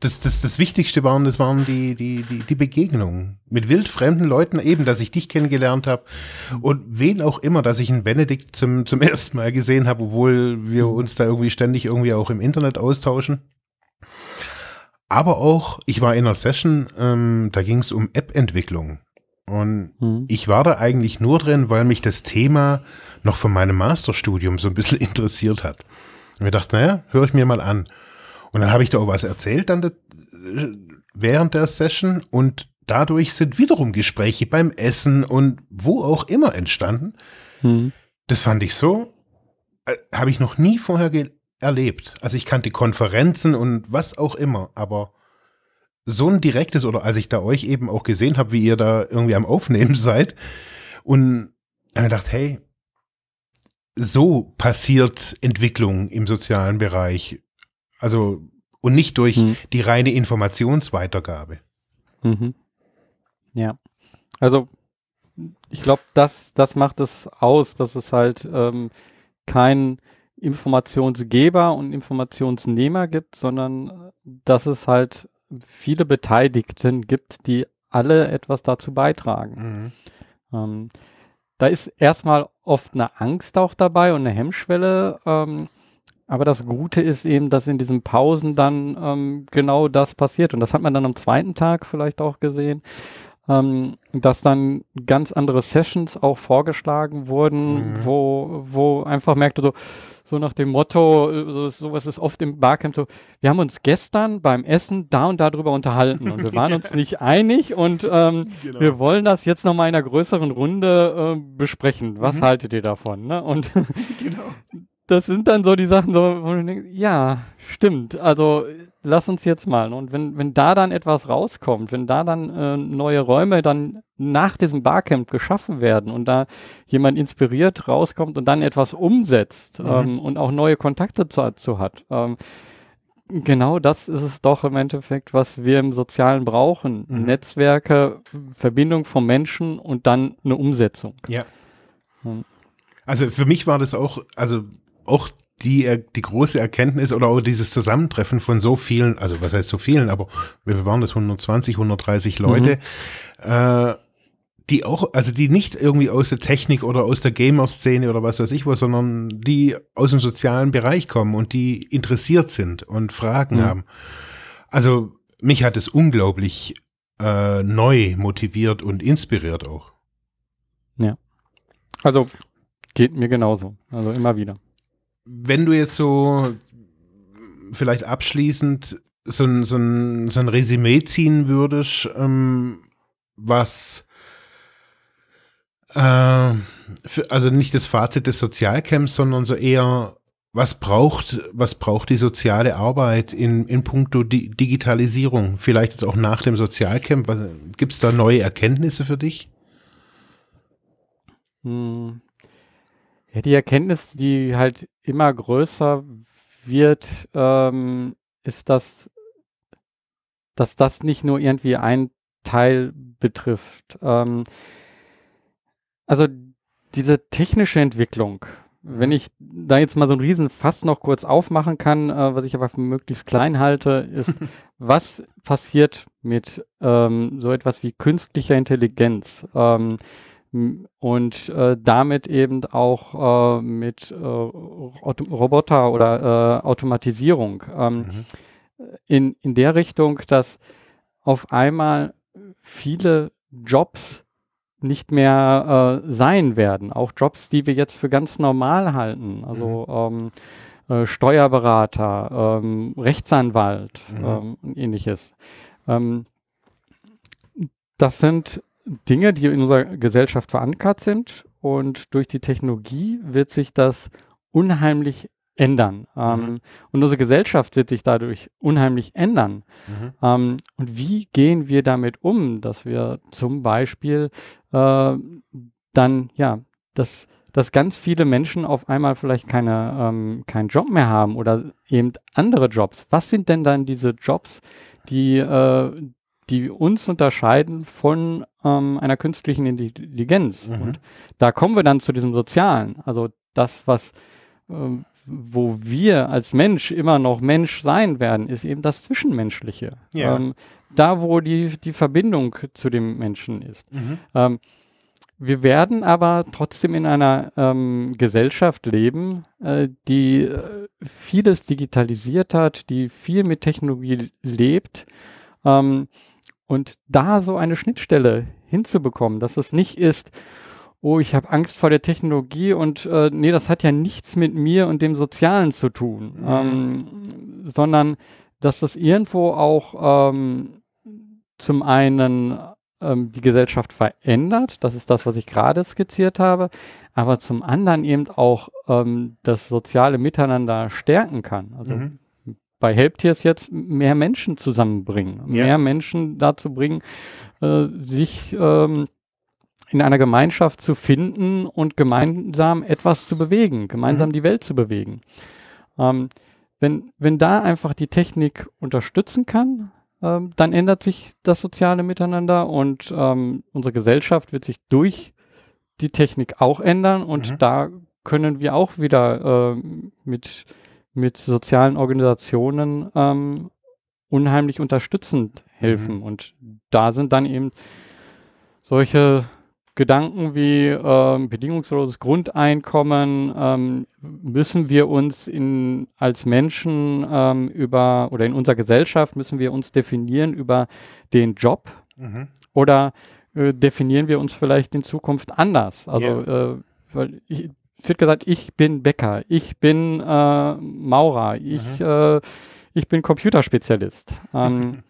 das, das, das Wichtigste waren, das waren die, die, die, die Begegnungen mit wildfremden Leuten, eben, dass ich dich kennengelernt habe und wen auch immer, dass ich einen Benedikt zum, zum ersten Mal gesehen habe, obwohl wir uns da irgendwie ständig irgendwie auch im Internet austauschen. Aber auch, ich war in einer Session, ähm, da ging es um App-Entwicklung. Und mhm. ich war da eigentlich nur drin, weil mich das Thema noch von meinem Masterstudium so ein bisschen interessiert hat. Und mir dachte, naja, höre ich mir mal an. Und dann habe ich da auch was erzählt dann während der Session und dadurch sind wiederum Gespräche beim Essen und wo auch immer entstanden. Hm. Das fand ich so, äh, habe ich noch nie vorher erlebt. Also ich kannte Konferenzen und was auch immer, aber so ein direktes oder als ich da euch eben auch gesehen habe, wie ihr da irgendwie am Aufnehmen seid und ich dachte, hey, so passiert Entwicklung im sozialen Bereich. Also, und nicht durch hm. die reine Informationsweitergabe. Mhm. Ja. Also, ich glaube, das, das macht es aus, dass es halt ähm, kein Informationsgeber und Informationsnehmer gibt, sondern dass es halt viele Beteiligten gibt, die alle etwas dazu beitragen. Mhm. Ähm, da ist erstmal oft eine Angst auch dabei und eine Hemmschwelle. Ähm, aber das Gute ist eben, dass in diesen Pausen dann ähm, genau das passiert. Und das hat man dann am zweiten Tag vielleicht auch gesehen, ähm, dass dann ganz andere Sessions auch vorgeschlagen wurden, Mhm. wo, wo einfach merkte so, so nach dem Motto, so, sowas ist oft im Barcamp so, wir haben uns gestern beim Essen da und darüber unterhalten und wir waren uns nicht einig und ähm, Genau. wir wollen das jetzt nochmal in einer größeren Runde äh, besprechen. Was Mhm. haltet ihr davon? Ne? Und genau. Das sind dann so die Sachen, so, wo du denkst, ja, stimmt. Also lass uns jetzt mal. Und wenn, wenn da dann etwas rauskommt, wenn da dann äh, neue Räume dann nach diesem Barcamp geschaffen werden und da jemand inspiriert rauskommt und dann etwas umsetzt Mhm. ähm, und auch neue Kontakte dazu hat, ähm, genau das ist es doch im Endeffekt, was wir im Sozialen brauchen. Mhm. Netzwerke, Verbindung von Menschen und dann eine Umsetzung. Ja. Hm. Also für mich war das auch, also auch die, die große Erkenntnis oder auch dieses Zusammentreffen von so vielen, also was heißt so vielen, aber wir waren das 120, 130 Leute, äh, die auch, also die nicht irgendwie aus der Technik oder aus der Gamer-Szene oder was weiß ich was, sondern die aus dem sozialen Bereich kommen und die interessiert sind und Fragen Mhm. haben. Also mich hat es unglaublich äh, neu motiviert und inspiriert auch. Also geht mir genauso. Also immer wieder. Wenn du jetzt so vielleicht abschließend so ein, so ein, so ein Resümee ziehen würdest, ähm, was äh, für, also nicht das Fazit des Sozialcamps, sondern so eher, was braucht, was braucht die soziale Arbeit in, in puncto Di Digitalisierung? Vielleicht jetzt auch nach dem Sozialcamp. Gibt es da neue Erkenntnisse für dich? Hm. Ja, die Erkenntnis, die halt immer größer wird, ähm, ist, dass, dass das nicht nur irgendwie ein Teil betrifft. Ähm, also diese technische Entwicklung, wenn ich da jetzt mal so einen riesen Fass noch kurz aufmachen kann, äh, was ich aber für möglichst klein halte, ist, was passiert mit ähm, so etwas wie künstlicher Intelligenz? Ähm, und äh, damit eben auch äh, mit äh, Roboter oder äh, Automatisierung ähm, Mhm. in, in der Richtung, dass auf einmal viele Jobs nicht mehr äh, sein werden. Auch Jobs, die wir jetzt für ganz normal halten. Also ähm, äh, Steuerberater, ähm, Rechtsanwalt Mhm. ähm, und ähnliches. Ähm, das sind Dinge, die in unserer Gesellschaft verankert sind und durch die Technologie wird sich das unheimlich ändern. Ähm, Mhm. und unsere Gesellschaft wird sich dadurch unheimlich ändern. Mhm. Ähm, und wie gehen wir damit um, dass wir zum Beispiel äh, dann, ja, dass, dass ganz viele Menschen auf einmal vielleicht keine, ähm, keinen Job mehr haben oder eben andere Jobs. Was sind denn dann diese Jobs, die, äh, die uns unterscheiden von ähm, einer künstlichen Intelligenz? Mhm. Und da kommen wir dann zu diesem Sozialen. Also das, was ähm, wo wir als Mensch immer noch Mensch sein werden, ist eben das Zwischenmenschliche. Ja. Ähm, da, wo die, die Verbindung zu dem Menschen ist. Mhm. Ähm, wir werden aber trotzdem in einer ähm, Gesellschaft leben, äh, die äh, vieles digitalisiert hat, die viel mit Technologie lebt. Und da so eine Schnittstelle hinzubekommen, dass es nicht ist, oh, ich habe Angst vor der Technologie und äh, nee, das hat ja nichts mit mir und dem Sozialen zu tun, Mhm. ähm, sondern dass das irgendwo auch ähm, zum einen ähm, die Gesellschaft verändert, das ist das, was ich gerade skizziert habe, aber zum anderen eben auch ähm, das soziale Miteinander stärken kann. Also Mhm. Bei Helptiers jetzt mehr Menschen zusammenbringen, Ja. mehr Menschen dazu bringen, äh, sich ähm, in einer Gemeinschaft zu finden und gemeinsam etwas zu bewegen, gemeinsam Mhm. die Welt zu bewegen. Ähm, wenn, wenn da einfach die Technik unterstützen kann, ähm, dann ändert sich das soziale Miteinander und ähm, unsere Gesellschaft wird sich durch die Technik auch ändern und Mhm. da können wir auch wieder ähm, mit, mit sozialen Organisationen ähm, unheimlich unterstützend helfen. Mhm. Und da sind dann eben solche Gedanken wie ähm, bedingungsloses Grundeinkommen, ähm, müssen wir uns in, als Menschen ähm, über oder in unserer Gesellschaft müssen wir uns definieren über den Job Mhm. oder äh, definieren wir uns vielleicht in Zukunft anders. Also, yeah. äh, weil ich, wird gesagt, ich bin Bäcker, ich bin äh, Maurer, ich, mhm. äh, ich bin Computerspezialist. Ähm,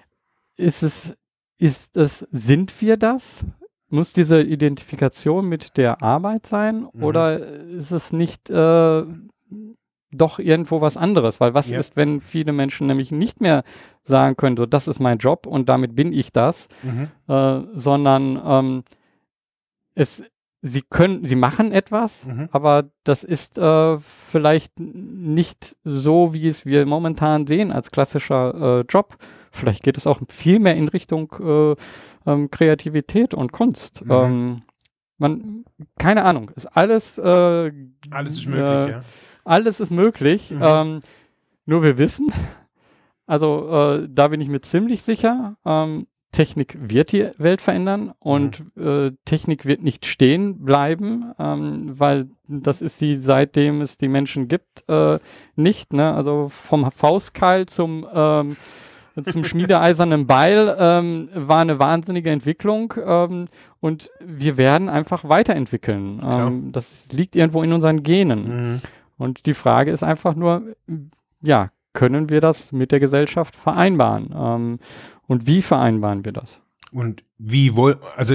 ist es, ist es, sind wir das? Muss diese Identifikation mit der Arbeit sein mhm. oder ist es nicht äh, doch irgendwo was anderes? Weil was ja. ist, wenn viele Menschen nämlich nicht mehr sagen können, so das ist mein Job und damit bin ich das, mhm. äh, sondern ähm, es sie können, sie machen etwas, mhm. aber das ist äh, vielleicht nicht so, wie es wir momentan sehen als klassischer äh, Job. Vielleicht geht es auch viel mehr in Richtung äh, ähm, Kreativität und Kunst. Mhm. Ähm, man, keine Ahnung, ist alles. Äh, alles ist möglich, äh, ja. Alles ist möglich. Mhm. Ähm, nur wir wissen, also äh, da bin ich mir ziemlich sicher, ähm, Technik wird die Welt verändern und mhm. äh, Technik wird nicht stehen bleiben, ähm, weil das ist sie, seitdem es die Menschen gibt, äh, nicht. Ne? Also vom Faustkeil zum, ähm, zum schmiedeeisernen Beil ähm, war eine wahnsinnige Entwicklung ähm, und wir werden einfach weiterentwickeln. Ähm, das liegt irgendwo in unseren Genen. Mhm. Und die Frage ist einfach nur, ja, können wir das mit der Gesellschaft vereinbaren? Ähm, und wie vereinbaren wir das? Und wie wollen, also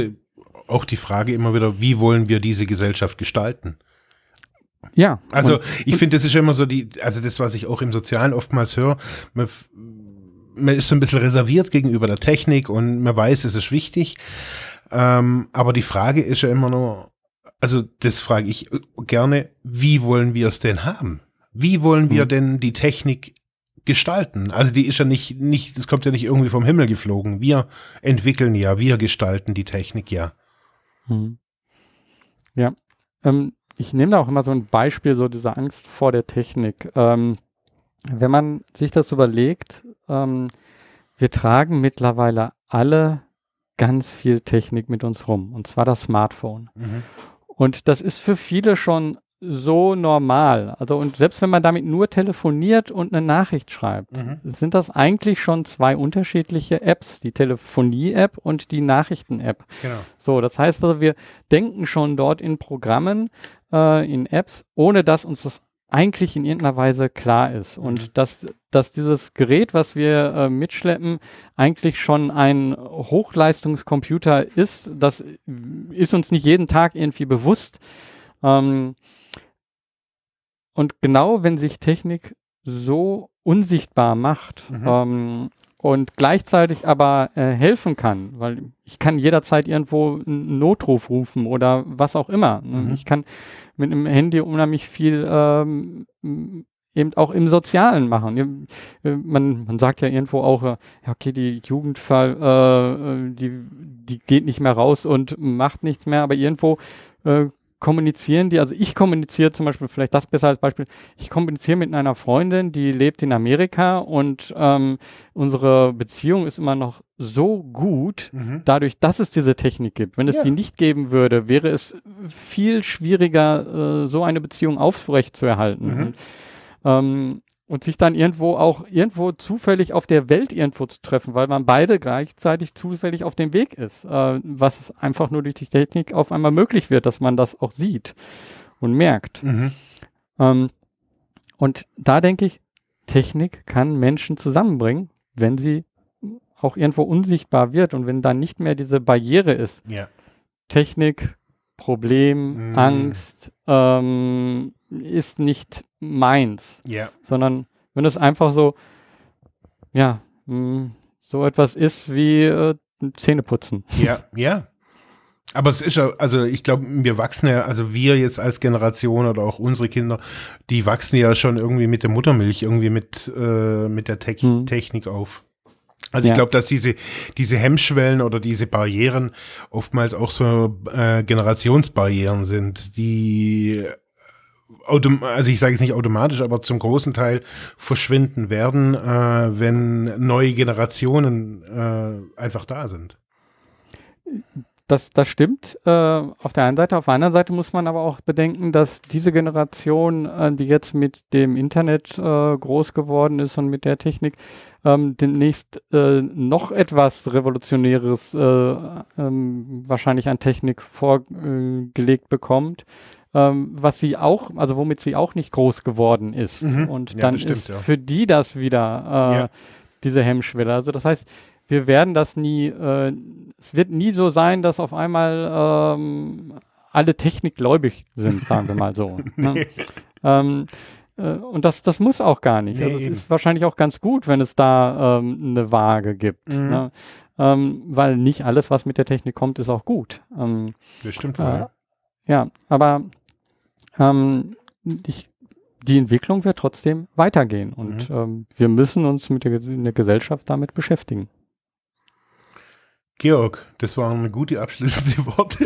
auch die Frage immer wieder, wie wollen wir diese Gesellschaft gestalten? Ja. Also und, ich finde, das ist immer so die, also das, was ich auch im Sozialen oftmals höre, man, man ist so ein bisschen reserviert gegenüber der Technik und man weiß, es ist wichtig. Ähm, aber die Frage ist ja immer nur, also das frage ich gerne, wie wollen wir es denn haben? Wie wollen wir hm. denn die Technik gestalten. Also die ist ja nicht, nicht, das kommt ja nicht irgendwie vom Himmel geflogen. Wir entwickeln ja, wir gestalten die Technik ja. Hm. Ja. Ähm, ich nehme da auch immer so ein Beispiel, so diese Angst vor der Technik. Ähm, wenn man sich das überlegt, ähm, wir tragen mittlerweile alle ganz viel Technik mit uns rum, und zwar das Smartphone. Mhm. Und das ist für viele schon so normal. Also und selbst wenn man damit nur telefoniert und eine Nachricht schreibt, mhm. sind das eigentlich schon zwei unterschiedliche Apps, die Telefonie-App und die Nachrichten-App. Genau. So, das heißt also, wir denken schon dort in Programmen, äh, in Apps, ohne dass uns das eigentlich in irgendeiner Weise klar ist. Und mhm. dass, dass dieses Gerät, was wir äh, mitschleppen, eigentlich schon ein Hochleistungscomputer ist, das ist uns nicht jeden Tag irgendwie bewusst. Ähm, und genau wenn sich Technik so unsichtbar macht mhm. ähm, und gleichzeitig aber äh, helfen kann, weil ich kann jederzeit irgendwo einen Notruf rufen oder was auch immer. Ne? Mhm. Ich kann mit einem Handy unheimlich viel ähm, eben auch im Sozialen machen. Äh, man, man sagt ja irgendwo auch, ja, okay, die Jugendfall, äh, äh, die, die geht nicht mehr raus und macht nichts mehr, aber irgendwo äh, kommunizieren die, also ich kommuniziere zum Beispiel, vielleicht das besser als Beispiel, ich kommuniziere mit einer Freundin, die lebt in Amerika und ähm, unsere Beziehung ist immer noch so gut, mhm. dadurch, dass es diese Technik gibt. Wenn es ja. die nicht geben würde, wäre es viel schwieriger, äh, so eine Beziehung aufrecht zu erhalten. Mhm. Und, ähm, und sich dann irgendwo auch irgendwo zufällig auf der Welt irgendwo zu treffen, weil man beide gleichzeitig zufällig auf dem Weg ist, äh, was einfach nur durch die Technik auf einmal möglich wird, dass man das auch sieht und merkt. Mhm. Ähm, und da denke ich, Technik kann Menschen zusammenbringen, wenn sie auch irgendwo unsichtbar wird und wenn da nicht mehr diese Barriere ist. Ja. Technik, Problem, mhm. Angst, ähm, ist nicht meins. Ja. Sondern wenn es einfach so, ja, mh, hm, so etwas ist wie äh, Zähne putzen. Ja, ja. Aber es ist ja, also ich glaube, wir wachsen ja, also wir jetzt als Generation oder auch unsere Kinder, die wachsen ja schon irgendwie mit der Muttermilch, irgendwie mit, äh, mit der Te mhm. Technik auf. Also ja. ich glaube, dass diese, diese Hemmschwellen oder diese Barrieren oftmals auch so äh, Generationsbarrieren sind, die also ich sage es nicht automatisch, aber zum großen Teil verschwinden werden, äh, wenn neue Generationen äh, einfach da sind. das, das stimmt äh, auf der einen Seite. Auf der anderen Seite muss man aber auch bedenken, dass diese Generation, äh, die jetzt mit dem Internet äh, groß geworden ist und mit der Technik, ähm, demnächst äh, noch etwas Revolutionäres äh, ähm, wahrscheinlich an Technik vorgelegt bekommt. Ähm, was sie auch, also womit sie auch nicht groß geworden ist. Mhm. Und Ja, dann das stimmt, ist ja. für die das wieder äh, Ja. diese Hemmschwelle. Also das heißt, wir werden das nie, äh, es wird nie so sein, dass auf einmal ähm, alle technikgläubig sind, sagen wir mal so. ne? Nee. ähm, äh, und das, das muss auch gar nicht. Nee, also es eben. ist wahrscheinlich auch ganz gut, wenn es da ähm, eine Waage gibt. Mhm. Ne? Ähm, weil nicht alles, was mit der Technik kommt, ist auch gut. Ähm, Das stimmt wohl. äh, ja. ja, aber ähm, ich, die Entwicklung wird trotzdem weitergehen und Mhm. ähm, wir müssen uns mit der, der Gesellschaft damit beschäftigen. Georg, das waren gute abschließende Worte.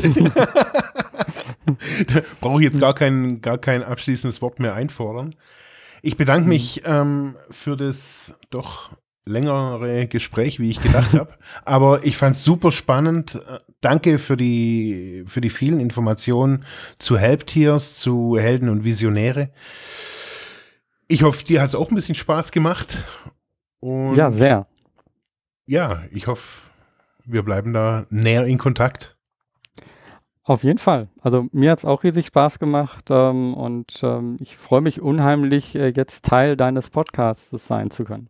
da brauche ich jetzt gar kein, gar kein abschließendes Wort mehr einfordern. Ich bedanke mich ähm, für das doch längere Gespräch, wie ich gedacht habe. Aber ich fand es super spannend. Danke für die, für die vielen Informationen zu Helptiers, zu Helden und Visionäre. Ich hoffe, dir hat es auch ein bisschen Spaß gemacht. Und Ja, sehr. ja, ich hoffe, wir bleiben da näher in Kontakt. Auf jeden Fall. Also mir hat es auch riesig Spaß gemacht ähm, und ähm, ich freue mich unheimlich, äh, jetzt Teil deines Podcasts sein zu können.